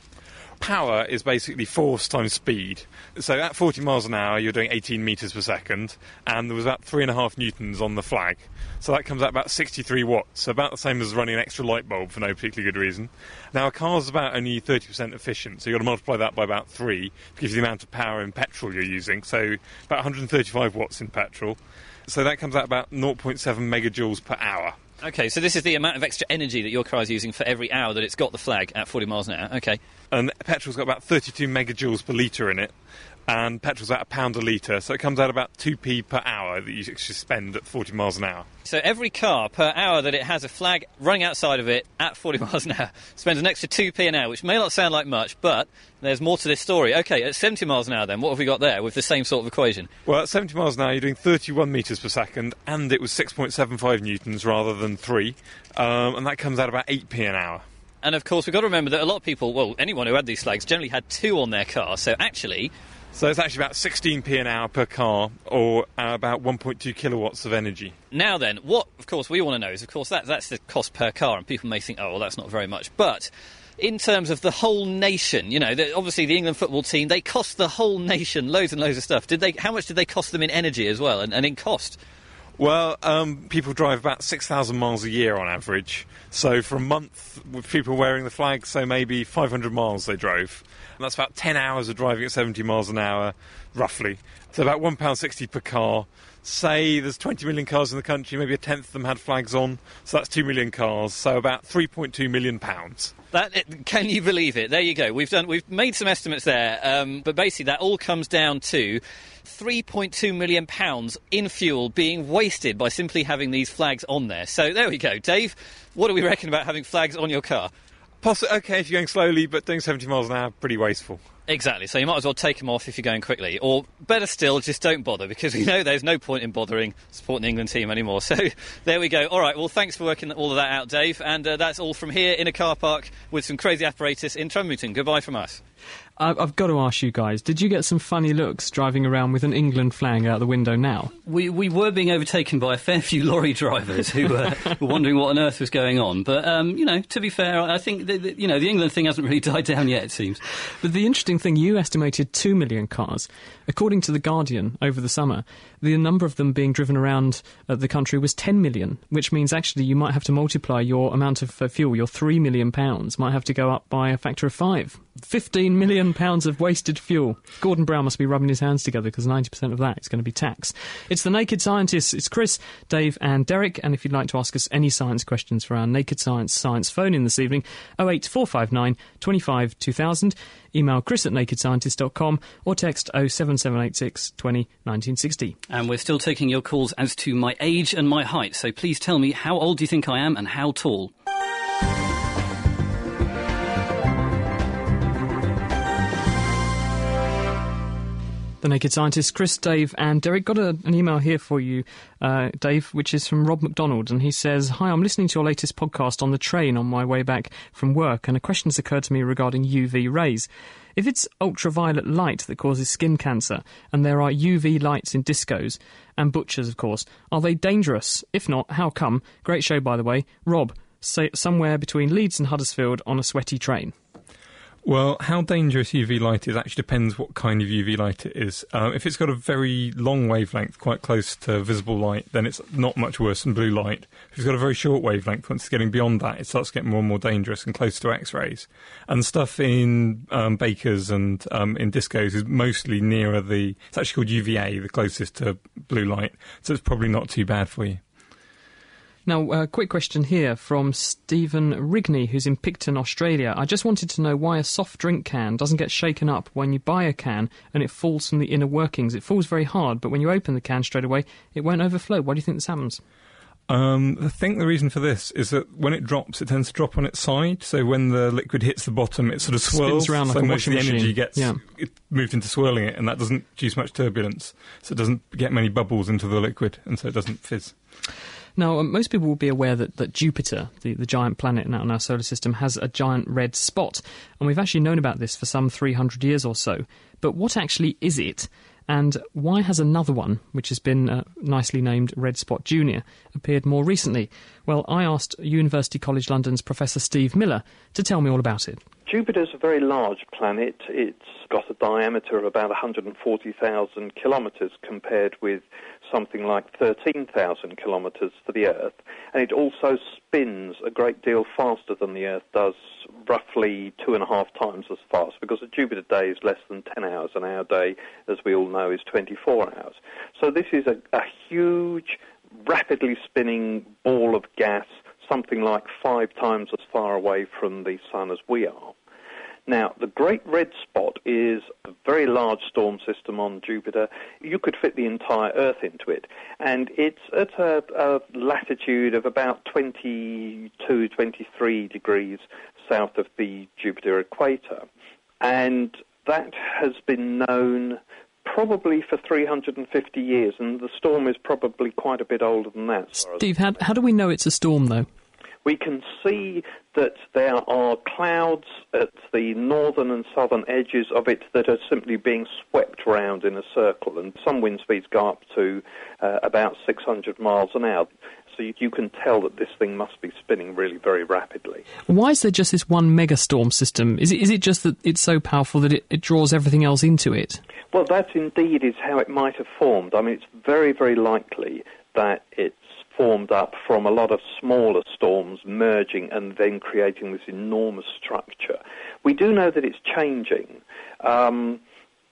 Speaker 3: power is basically force times speed. So at 40 miles an hour, you're doing 18 metres per second, and there was about three and a half newtons on the flag. So that comes out about 63 watts, so about the same as running an extra light bulb for no particularly good reason. Now a car's about only 30% efficient, so you've got to multiply that by about three to give you the amount of power in petrol you're using. So about 135 watts in petrol. So that comes out about 0.7 megajoules per hour.
Speaker 4: Okay, so this is the amount of extra energy that your car is using for every hour that it's got the flag at 40 miles an hour. Okay.
Speaker 3: And petrol's got about 32 megajoules per litre in it, and petrol's at a pound a litre, so it comes out about 2p per hour that you should spend at 40 miles an hour.
Speaker 4: So every car per hour that it has a flag running outside of it at 40 [LAUGHS] miles an hour spends an extra 2p an hour, which may not sound like much, but there's more to this story. Okay, at 70 miles an hour then, what have we got there with the same sort of equation?
Speaker 3: Well, at 70 miles an hour, you're doing 31 metres per second, and it was 6.75 newtons rather than 3, um, and that comes out about 8p an hour.
Speaker 4: And of course, we've got to remember that a lot of people, well, anyone who had these flags generally had two on their car. So actually,
Speaker 3: so it's actually about 16p an hour per car, or uh, about 1.2 kilowatts of energy.
Speaker 4: Now then, what of course we want to know is, of course, that, that's the cost per car, and people may think, oh, well, that's not very much. But in terms of the whole nation, you know, the, obviously the England football team, they cost the whole nation loads and loads of stuff. Did they? How much did they cost them in energy as well, and, and in cost?
Speaker 3: Well, um, people drive about 6,000 miles a year on average. So for a month, with people wearing the flag, so maybe 500 miles they drove. And that's about 10 hours of driving at 70 miles an hour, roughly. So about £1.60 per car. Say there's 20 million cars in the country, maybe a tenth of them had flags on. So that's 2 million cars. So about 3.2 million pounds.
Speaker 4: That can you believe it? There you go. We've done. We've made some estimates there, um, but basically that all comes down to 3.2 million pounds in fuel being wasted by simply having these flags on there. So there we go, Dave. What do we reckon about having flags on your car?
Speaker 3: Possi- okay, if you're going slowly, but doing 70 miles an hour, pretty wasteful.
Speaker 4: Exactly. So you might as well take them off if you're going quickly, or better still, just don't bother because we [LAUGHS] know there's no point in bothering supporting the England team anymore. So [LAUGHS] there we go. All right. Well, thanks for working all of that out, Dave. And uh, that's all from here in a car park with some crazy apparatus in Trumpington. Goodbye from us.
Speaker 1: I've got to ask you guys: Did you get some funny looks driving around with an England flag out the window? Now
Speaker 4: we we were being overtaken by a fair few lorry drivers who uh, were wondering what on earth was going on. But um, you know, to be fair, I think that, that, you know the England thing hasn't really [LAUGHS] died down yet. It seems.
Speaker 1: But the interesting thing, you estimated two million cars, according to the Guardian over the summer. The number of them being driven around uh, the country was 10 million, which means actually you might have to multiply your amount of uh, fuel, your 3 million pounds, might have to go up by a factor of five. 15 million pounds of wasted fuel. Gordon Brown must be rubbing his hands together because 90% of that is going to be tax. It's the Naked Scientists. It's Chris, Dave, and Derek. And if you'd like to ask us any science questions for our Naked Science science phone in this evening, 08459 25 2000. Email chris at nakedscientist.com or text 07786 20 1960.
Speaker 4: And we're still taking your calls as to my age and my height. So please tell me how old do you think I am and how tall?
Speaker 1: The Naked Scientists, Chris, Dave, and Derek got a, an email here for you, uh, Dave, which is from Rob McDonald, and he says, "Hi, I'm listening to your latest podcast on the train on my way back from work, and a question has occurred to me regarding UV rays. If it's ultraviolet light that causes skin cancer, and there are UV lights in discos and butchers, of course, are they dangerous? If not, how come? Great show, by the way. Rob, say somewhere between Leeds and Huddersfield on a sweaty train."
Speaker 3: Well, how dangerous UV light is actually depends what kind of UV light it is. Um, if it's got a very long wavelength, quite close to visible light, then it's not much worse than blue light. If it's got a very short wavelength, once it's getting beyond that, it starts getting more and more dangerous and close to X-rays. And stuff in um, bakers and um, in discos is mostly nearer the. It's actually called UVA, the closest to blue light, so it's probably not too bad for you.
Speaker 1: Now, a quick question here from Stephen Rigney, who's in Picton, Australia. I just wanted to know why a soft drink can doesn't get shaken up when you buy a can and it falls from the inner workings. It falls very hard, but when you open the can straight away, it won't overflow. Why do you think this happens?
Speaker 3: Um, I think the reason for this is that when it drops, it tends to drop on its side. So when the liquid hits the bottom, it sort of swirls.
Speaker 1: Spins around like
Speaker 3: so
Speaker 1: a washing
Speaker 3: of the energy
Speaker 1: machine.
Speaker 3: gets
Speaker 1: Yeah.
Speaker 3: it moved into swirling it, and that doesn't produce much turbulence. So it doesn't get many bubbles into the liquid, and so it doesn't fizz.
Speaker 1: Now, um, most people will be aware that, that Jupiter, the, the giant planet in our solar system, has a giant red spot. And we've actually known about this for some 300 years or so. But what actually is it? And why has another one, which has been uh, nicely named Red Spot Junior, appeared more recently? Well, I asked University College London's Professor Steve Miller to tell me all about it.
Speaker 13: Jupiter's a very large planet. It's got a diameter of about 140,000 kilometres compared with something like 13,000 kilometres for the Earth. And it also spins a great deal faster than the Earth does, roughly two and a half times as fast, because a Jupiter day is less than 10 hours, and our day, as we all know, is 24 hours. So this is a, a huge, rapidly spinning ball of gas, something like five times as far away from the Sun as we are. Now, the Great Red Spot is a very large storm system on Jupiter. You could fit the entire Earth into it. And it's at a, a latitude of about 22, 23 degrees south of the Jupiter equator. And that has been known probably for 350 years, and the storm is probably quite a bit older than that. as far as-
Speaker 1: Steve, how, how do we know it's a storm, though?
Speaker 13: We can see that there are clouds at the northern and southern edges of it that are simply being swept round in a circle, and some wind speeds go up to uh, about 600 miles an hour. So you, you can tell that this thing must be spinning really very rapidly.
Speaker 1: Why is there just this one megastorm system? Is it, is it just that it's so powerful that it, it draws everything else into it?
Speaker 13: Well, that indeed is how it might have formed. I mean, it's very, very likely that it's formed up from a lot of smaller storms merging and then creating this enormous structure. We do know that it's changing. Um,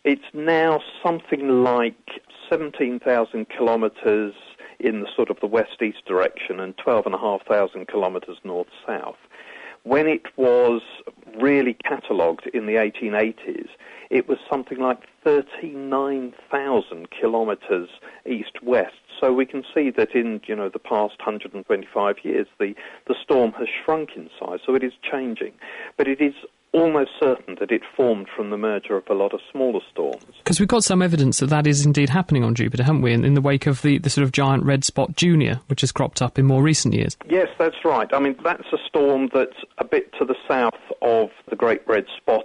Speaker 13: it's now something like 17,000 kilometres in the sort of the west-east direction and 12,500 kilometres north-south. When it was really catalogued in the 1880s, it was something like 39,000 kilometres east-west. So we can see that in you know the past 125 years, the, the storm has shrunk in size. So it is changing, but it is almost certain that it formed from the merger of a lot of smaller storms.
Speaker 1: Because we've got some evidence that that is indeed happening on Jupiter, haven't we? In, in the wake of the, the sort of giant red spot junior, which has cropped up in more recent years.
Speaker 13: Yes, that's right. I mean, that's a storm that's a bit to the south of the Great Red Spot.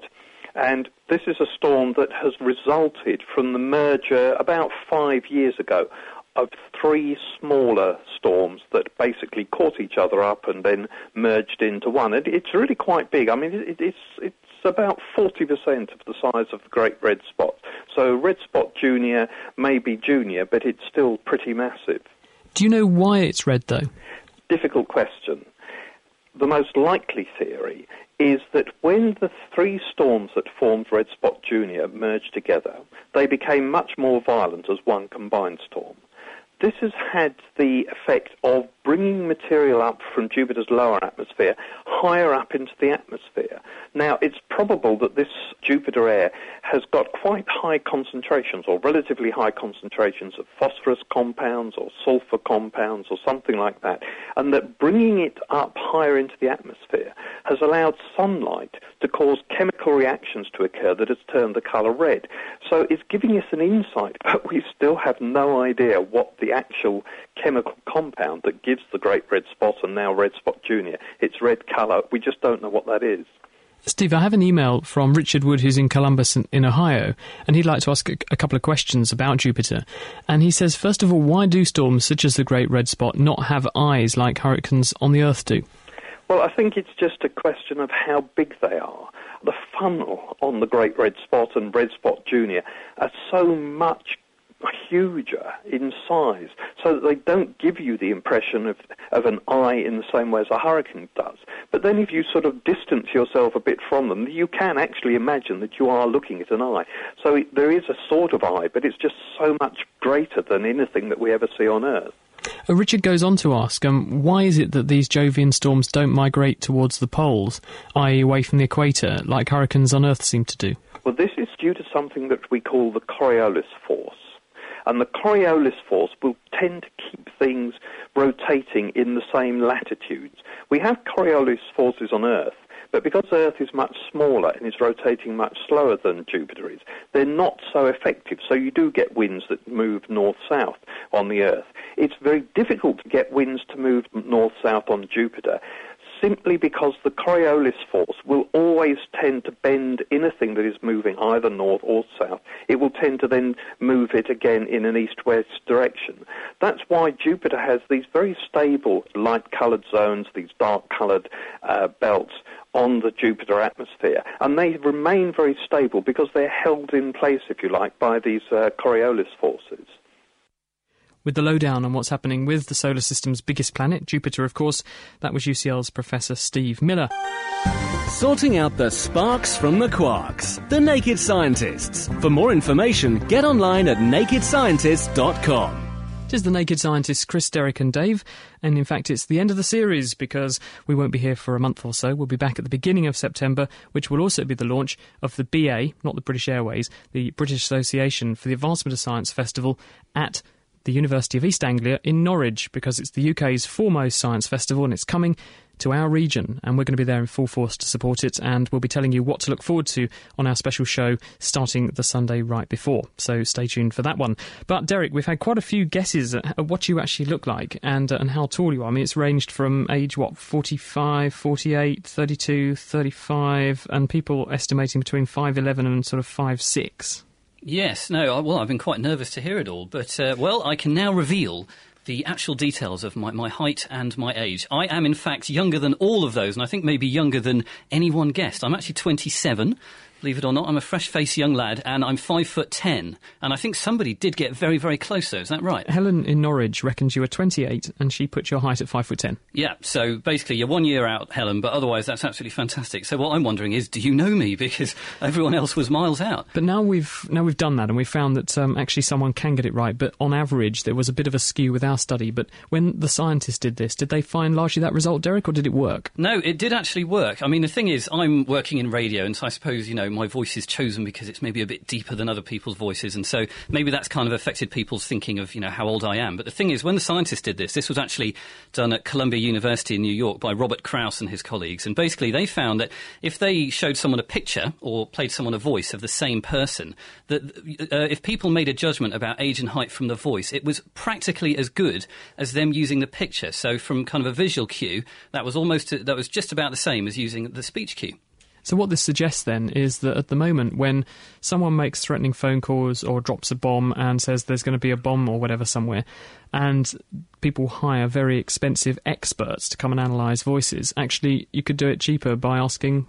Speaker 13: And this is a storm that has resulted from the merger about five years ago of three smaller storms that basically caught each other up and then merged into one. It, it's really quite big. I mean, it, it's it's about 40% of the size of the Great Red Spot. So Red Spot Junior may be junior, but it's still pretty massive.
Speaker 1: Do you know why it's red, though?
Speaker 13: Difficult question. The most likely theory is that when the three storms that formed Red Spot Junior merged together, they became much more violent as one combined storm. This has had the effect of bringing material up from Jupiter's lower atmosphere higher up into the atmosphere. Now, it's probable that this Jupiter air has got quite high concentrations, or relatively high concentrations, of phosphorus compounds or sulfur compounds or something like that, and that bringing it up higher into the atmosphere has allowed sunlight to cause chemical reactions to occur that has turned the color red. So it's giving us an insight, [LAUGHS] but we still have no idea what the actual chemical compound that gives the great red spot and now red spot junior its red color. We just don't know what that is.
Speaker 1: Steve, I have an email from Richard Wood, who's in Columbus, in, in Ohio, and he'd like to ask a, a couple of questions about Jupiter. And he says, first of all, why do storms such as the Great Red Spot not have eyes like hurricanes on the Earth do?
Speaker 13: Well, I think it's just a question of how big they are. The funnel on the Great Red Spot and Red Spot Junior are so much huger in size, so that they don't give you the impression of, of an eye in the same way as a hurricane does. But then if you sort of distance yourself a bit from them, you can actually imagine that you are looking at an eye. So it, there is a sort of eye, but it's just so much greater than anything that we ever see on Earth.
Speaker 1: Uh, Richard goes on to ask, um, why is it that these Jovian storms don't migrate towards the poles, i.e., away from the equator, like hurricanes on Earth seem to do?
Speaker 13: Well, this is due to something that we call the Coriolis force. And the Coriolis force will tend to keep things rotating in the same latitudes. We have Coriolis forces on Earth, but because Earth is much smaller and is rotating much slower than Jupiter is, they're not so effective. So you do get winds that move north-south on the Earth. It's very difficult to get winds to move north-south on Jupiter simply because the Coriolis force will always tend to bend anything that is moving either north or south. It will tend to then move it again in an east-west direction. That's why Jupiter has these very stable light-coloured zones, these dark-coloured uh, belts on the Jupiter atmosphere. And they remain very stable because they're held in place, if you like, by these uh, Coriolis forces
Speaker 1: with the lowdown on what's happening with the solar system's biggest planet, Jupiter, of course. That was UCL's Professor Steve Miller.
Speaker 2: Sorting out the sparks from the quarks. The Naked Scientists. For more information, get online at nakedscientists.com.
Speaker 1: It is the Naked Scientists, Chris, Derek, and Dave. And in fact, it's the end of the series because we won't be here for a month or so. We'll be back at the beginning of September, which will also be the launch of the BA, not the British Airways, the British Association for the Advancement of Science Festival at the University of East Anglia in Norwich because it's the UK's foremost science festival and it's coming to our region and we're going to be there in full force to support it and we'll be telling you what to look forward to on our special show starting the Sunday right before. So stay tuned for that one. But Derek, we've had quite a few guesses at what you actually look like and uh, and how tall you are. I mean it's ranged from age what 45, 48, 32, 35 and people estimating between 5'11 and sort of 5'6.
Speaker 4: Yes, no, well, I've been quite nervous to hear it all, but, uh, well, I can now reveal the actual details of my, my height and my age. I am, in fact, younger than all of those, and I think maybe younger than anyone guessed. I'm actually 27, believe it or not. I'm a fresh faced young lad and I'm five foot ten. And I think somebody did get very, very close though. Is that right?
Speaker 1: Helen in Norwich reckons you were 28 and she put your height at five foot ten.
Speaker 4: Yeah, so basically you're one year out, Helen, but otherwise that's absolutely fantastic. So what I'm wondering is, do you know me? [LAUGHS] Because everyone else was miles out.
Speaker 1: But now we've, now we've done that and we found that um, actually someone can get it right. But on average, there was a bit of a skew with our study. But when the scientists did this, did they find largely that result, Derek, or did it work?
Speaker 4: No, it did actually work. I mean, the thing is, I'm working in radio, and so I suppose, you know, my voice is chosen because it's maybe a bit deeper than other people's voices, and so maybe that's kind of affected people's thinking of you know how old I am. But the thing is, when the scientists did this, this was actually done at Columbia University in New York by Robert Krauss and his colleagues, and basically they found that if they showed someone a picture or played someone a voice of the same person, that uh, if people made a judgment about age and height from the voice, it was practically as good as them using the picture. So from kind of a visual cue, that was almost that was just about the same as using the speech cue.
Speaker 1: So, what this suggests then is that at the moment, when someone makes threatening phone calls or drops a bomb and says there's going to be a bomb or whatever somewhere, and people hire very expensive experts to come and analyse voices, actually, you could do it cheaper by asking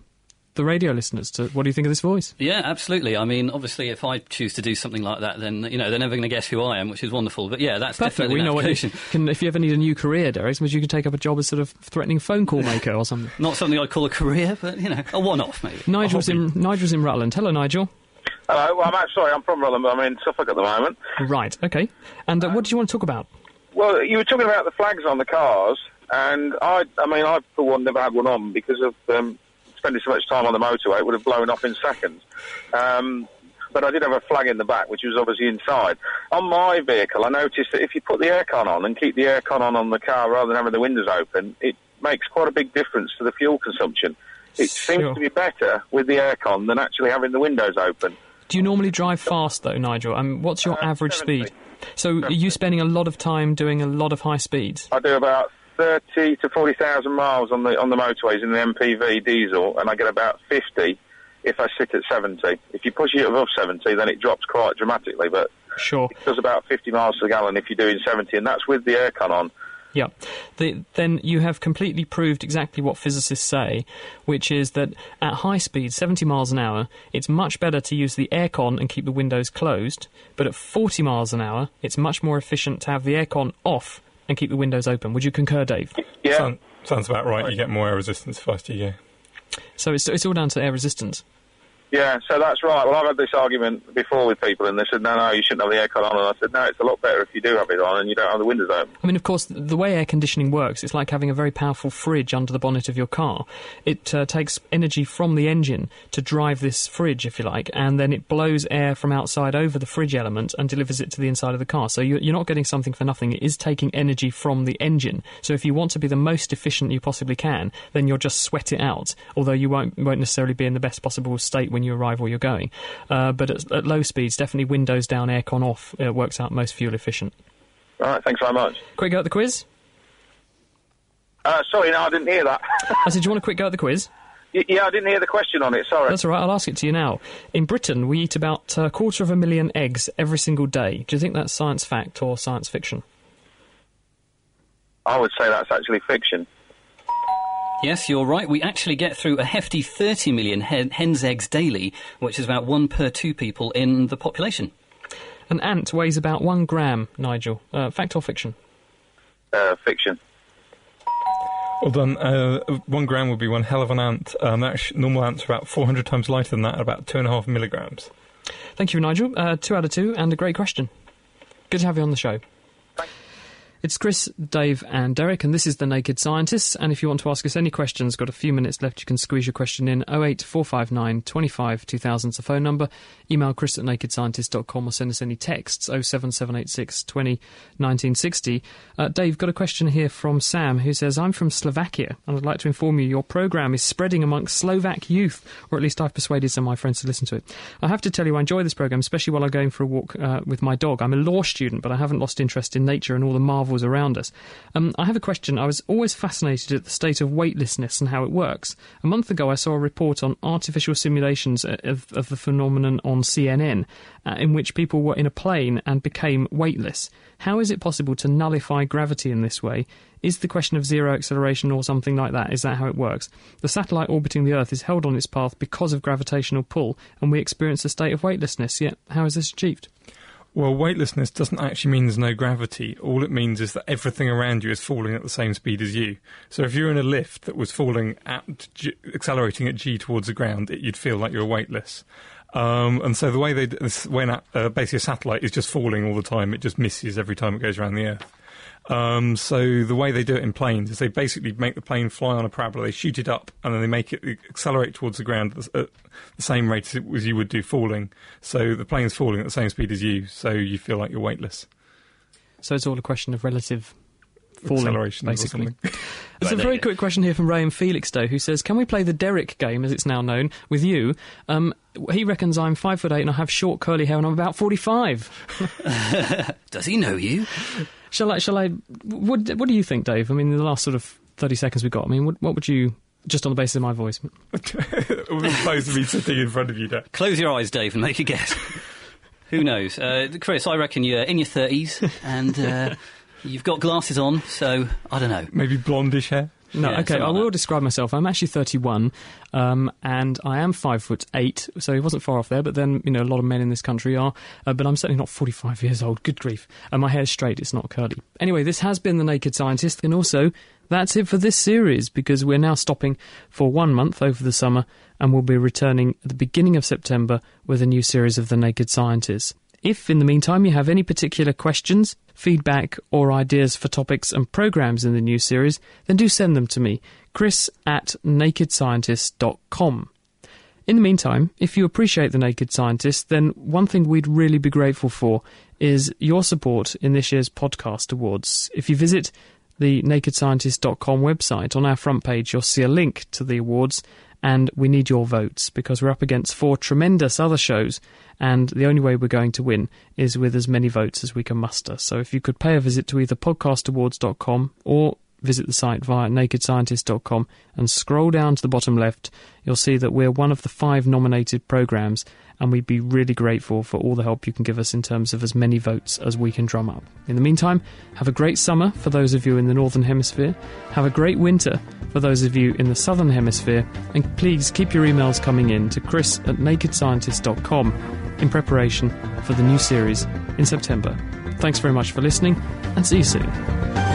Speaker 1: the radio listeners to what do you think of this voice?
Speaker 4: Yeah, absolutely. I mean, obviously, if I choose to do something like that, then you know they're never going to guess who I am, which is wonderful. But yeah, that's
Speaker 1: Perfect.
Speaker 4: definitely
Speaker 1: we know what
Speaker 4: you [LAUGHS]
Speaker 1: can. If you ever need a new career, Derek, suppose you can take up a job as sort of threatening phone call maker or something. [LAUGHS]
Speaker 4: Not something I'd call a career, but you know, a one-off maybe.
Speaker 1: Nigel's in Nigel's in Rutland. Hello, Nigel.
Speaker 14: Hello. Well, I'm actually, sorry, I'm from Rutland, but I'm in Suffolk at the moment.
Speaker 1: Right. Okay. And uh, what do you want to talk about?
Speaker 14: Well, you were talking about the flags on the cars, and I, I mean, I for one never had one on because of um, spending so much time on the motorway, it would have blown off in seconds. Um, but I did have a flag in the back, which was obviously inside. On my vehicle, I noticed that if you put the aircon on and keep the aircon on on the car rather than having the windows open, it makes quite a big difference to the fuel consumption. It
Speaker 1: Sure.
Speaker 14: seems to be better with the aircon than actually having the windows open.
Speaker 1: Do you normally drive fast though, Nigel? Um, what's your average speed? So, are you spending a lot of time doing a lot of high speeds?
Speaker 14: I do about thirty to forty thousand miles on the on the motorways in the MPV diesel, and I get about fifty if I sit at seventy. If you push it above seventy, then it drops quite dramatically. But
Speaker 1: Sure.
Speaker 14: it does about fifty miles per gallon if you're doing seventy, and that's with the aircon on.
Speaker 1: Yeah. The, then you have completely proved exactly what physicists say, which is that at high speed, 70 miles an hour, it's much better to use the aircon and keep the windows closed, but at 40 miles an hour, it's much more efficient to have the aircon off and keep the windows open. Would you concur, Dave?
Speaker 14: Yeah.
Speaker 3: Sound, sounds about right. You get more air resistance the faster you go.
Speaker 1: So it's, it's all down to air resistance.
Speaker 14: Yeah, so that's right. Well, I've had this argument before with people, and they said, no, no, you shouldn't have the aircon on. And I said, no, it's a lot better if you do have it on and you don't have the windows open.
Speaker 1: I mean, of course, the way air conditioning works, it's like having a very powerful fridge under the bonnet of your car. It uh, takes energy from the engine to drive this fridge, if you like, and then it blows air from outside over the fridge element and delivers it to the inside of the car. So you- you're not getting something for nothing. It is taking energy from the engine. So if you want to be the most efficient you possibly can, then you'll just sweat it out, although you won't, won't necessarily be in the best possible state when you arrive where you're going. Uh, but at, at low speeds, definitely windows down, aircon off, It works out most fuel efficient.
Speaker 14: All right, thanks very much.
Speaker 1: Quick go at the quiz.
Speaker 14: Uh, sorry, no, I didn't hear that. [LAUGHS]
Speaker 1: I said, do you want a quick go at the quiz?
Speaker 14: Yeah, I didn't hear the question on it. Sorry.
Speaker 1: That's all right. I'll ask it to you now. In Britain, we eat about a quarter of a million eggs every single day. Do you think that's science fact or science fiction?
Speaker 14: I would say that's actually fiction.
Speaker 4: Yes, you're right. We actually get through a hefty 30 million hen- hen's eggs daily, which is about one per two people in the population.
Speaker 1: An ant weighs about one gram, Nigel. Uh, fact or fiction?
Speaker 14: Uh, fiction.
Speaker 3: Well done. Uh, one gram would be one hell of an ant. Um, actually, normal ants are about 400 times lighter than that, about two and a half milligrams.
Speaker 1: Thank you, Nigel. Uh, two out of two, and a great question. Good to have you on the show. It's Chris, Dave, and Derek, and this is The Naked Scientists. And if you want to ask us any questions, got a few minutes left, you can squeeze your question in 08459 25 2000 is the phone number. Email chris at nakedscientist.com or send us any texts 07786 20 1960. Uh, Dave, got a question here from Sam who says, I'm from Slovakia and I'd like to inform you your programme is spreading amongst Slovak youth, or at least I've persuaded some of my friends to listen to it. I have to tell you, I enjoy this programme, especially while I'm going for a walk uh, with my dog. I'm a law student, but I haven't lost interest in nature and all the marvels around us. Um, I have a question. I was always fascinated at the state of weightlessness and how it works. A month ago, I saw a report on artificial simulations of, of the phenomenon on CNN, uh, in which people were in a plane and became weightless. How is it possible to nullify gravity in this way? Is the question of zero acceleration or something like that? Is that how it works? The satellite orbiting the Earth is held on its path because of gravitational pull, and we experience a state of weightlessness. Yet, how is this achieved?
Speaker 3: Well, weightlessness doesn't actually mean there's no gravity. All it means is that everything around you is falling at the same speed as you. So if you're in a lift that was falling at G, accelerating at g towards the ground, it, you'd feel like you're weightless. Um, and so the way they when uh, basically a satellite is just falling all the time, it just misses every time it goes around the Earth. Um, so the way they do it in planes is they basically make the plane fly on a parabola, they shoot it up, and then they make it accelerate towards the ground at the, at the same rate as, you would do falling. So the plane's falling at the same speed as you, so you feel like you're weightless.
Speaker 1: So it's all a question of relative falling,
Speaker 3: Acceleration
Speaker 1: basically.
Speaker 3: something. [LAUGHS]
Speaker 1: There's a very quick question here from Ray and Felix, though, who says, "Can we play the Derek game, as it's now known, with you?" Um, he reckons I'm five foot eight and I have short curly hair and I'm about forty-five. [LAUGHS]
Speaker 4: Does he know you? [LAUGHS]
Speaker 1: Shall I? Shall I? What, what do you think, Dave? I mean, in the last sort of thirty seconds we got. I mean, what, what would you? Just on the basis of my voice.
Speaker 3: Opposed to me sitting in front of you, Dad.
Speaker 4: Close your eyes, Dave, and make a guess. [LAUGHS] Who knows? Uh, Chris, I reckon you're in your 30s and uh, [LAUGHS] you've got glasses on, so I don't know.
Speaker 3: Maybe blondish hair.
Speaker 1: No,
Speaker 4: Yeah,
Speaker 1: okay. I
Speaker 4: like
Speaker 1: will describe myself. I'm actually 31, um, and I am five foot eight, so he wasn't far off there. But then, you know, a lot of men in this country are. Uh, but I'm certainly not 45 years old. Good grief! And my hair's straight; it's not curly. Anyway, this has been the Naked Scientist, and also that's it for this series because we're now stopping for one month over the summer, and we'll be returning at the beginning of September with a new series of the Naked Scientists. If, in the meantime, you have any particular questions, feedback, or ideas for topics and programs in the new series, then do send them to me, chris at nakedscientist.com. In the meantime, if you appreciate The Naked Scientist, then one thing we'd really be grateful for is your support in this year's podcast awards. If you visit the nakedscientist.com website, on our front page, you'll see a link to the awards, and we need your votes because we're up against four tremendous other shows, and the only way we're going to win is with as many votes as we can muster. So if you could pay a visit to either podcastawards.com or visit the site via nakedscientist.com and scroll down to the bottom left, you'll see that we're one of the five nominated programs, and we'd be really grateful for all the help you can give us in terms of as many votes as we can drum up. In the meantime, have a great summer for those of you in the Northern Hemisphere, have a great winter for those of you in the Southern Hemisphere, and please keep your emails coming in to chris at nakedscientist.com in preparation for the new series in September. Thanks very much for listening, and see you soon.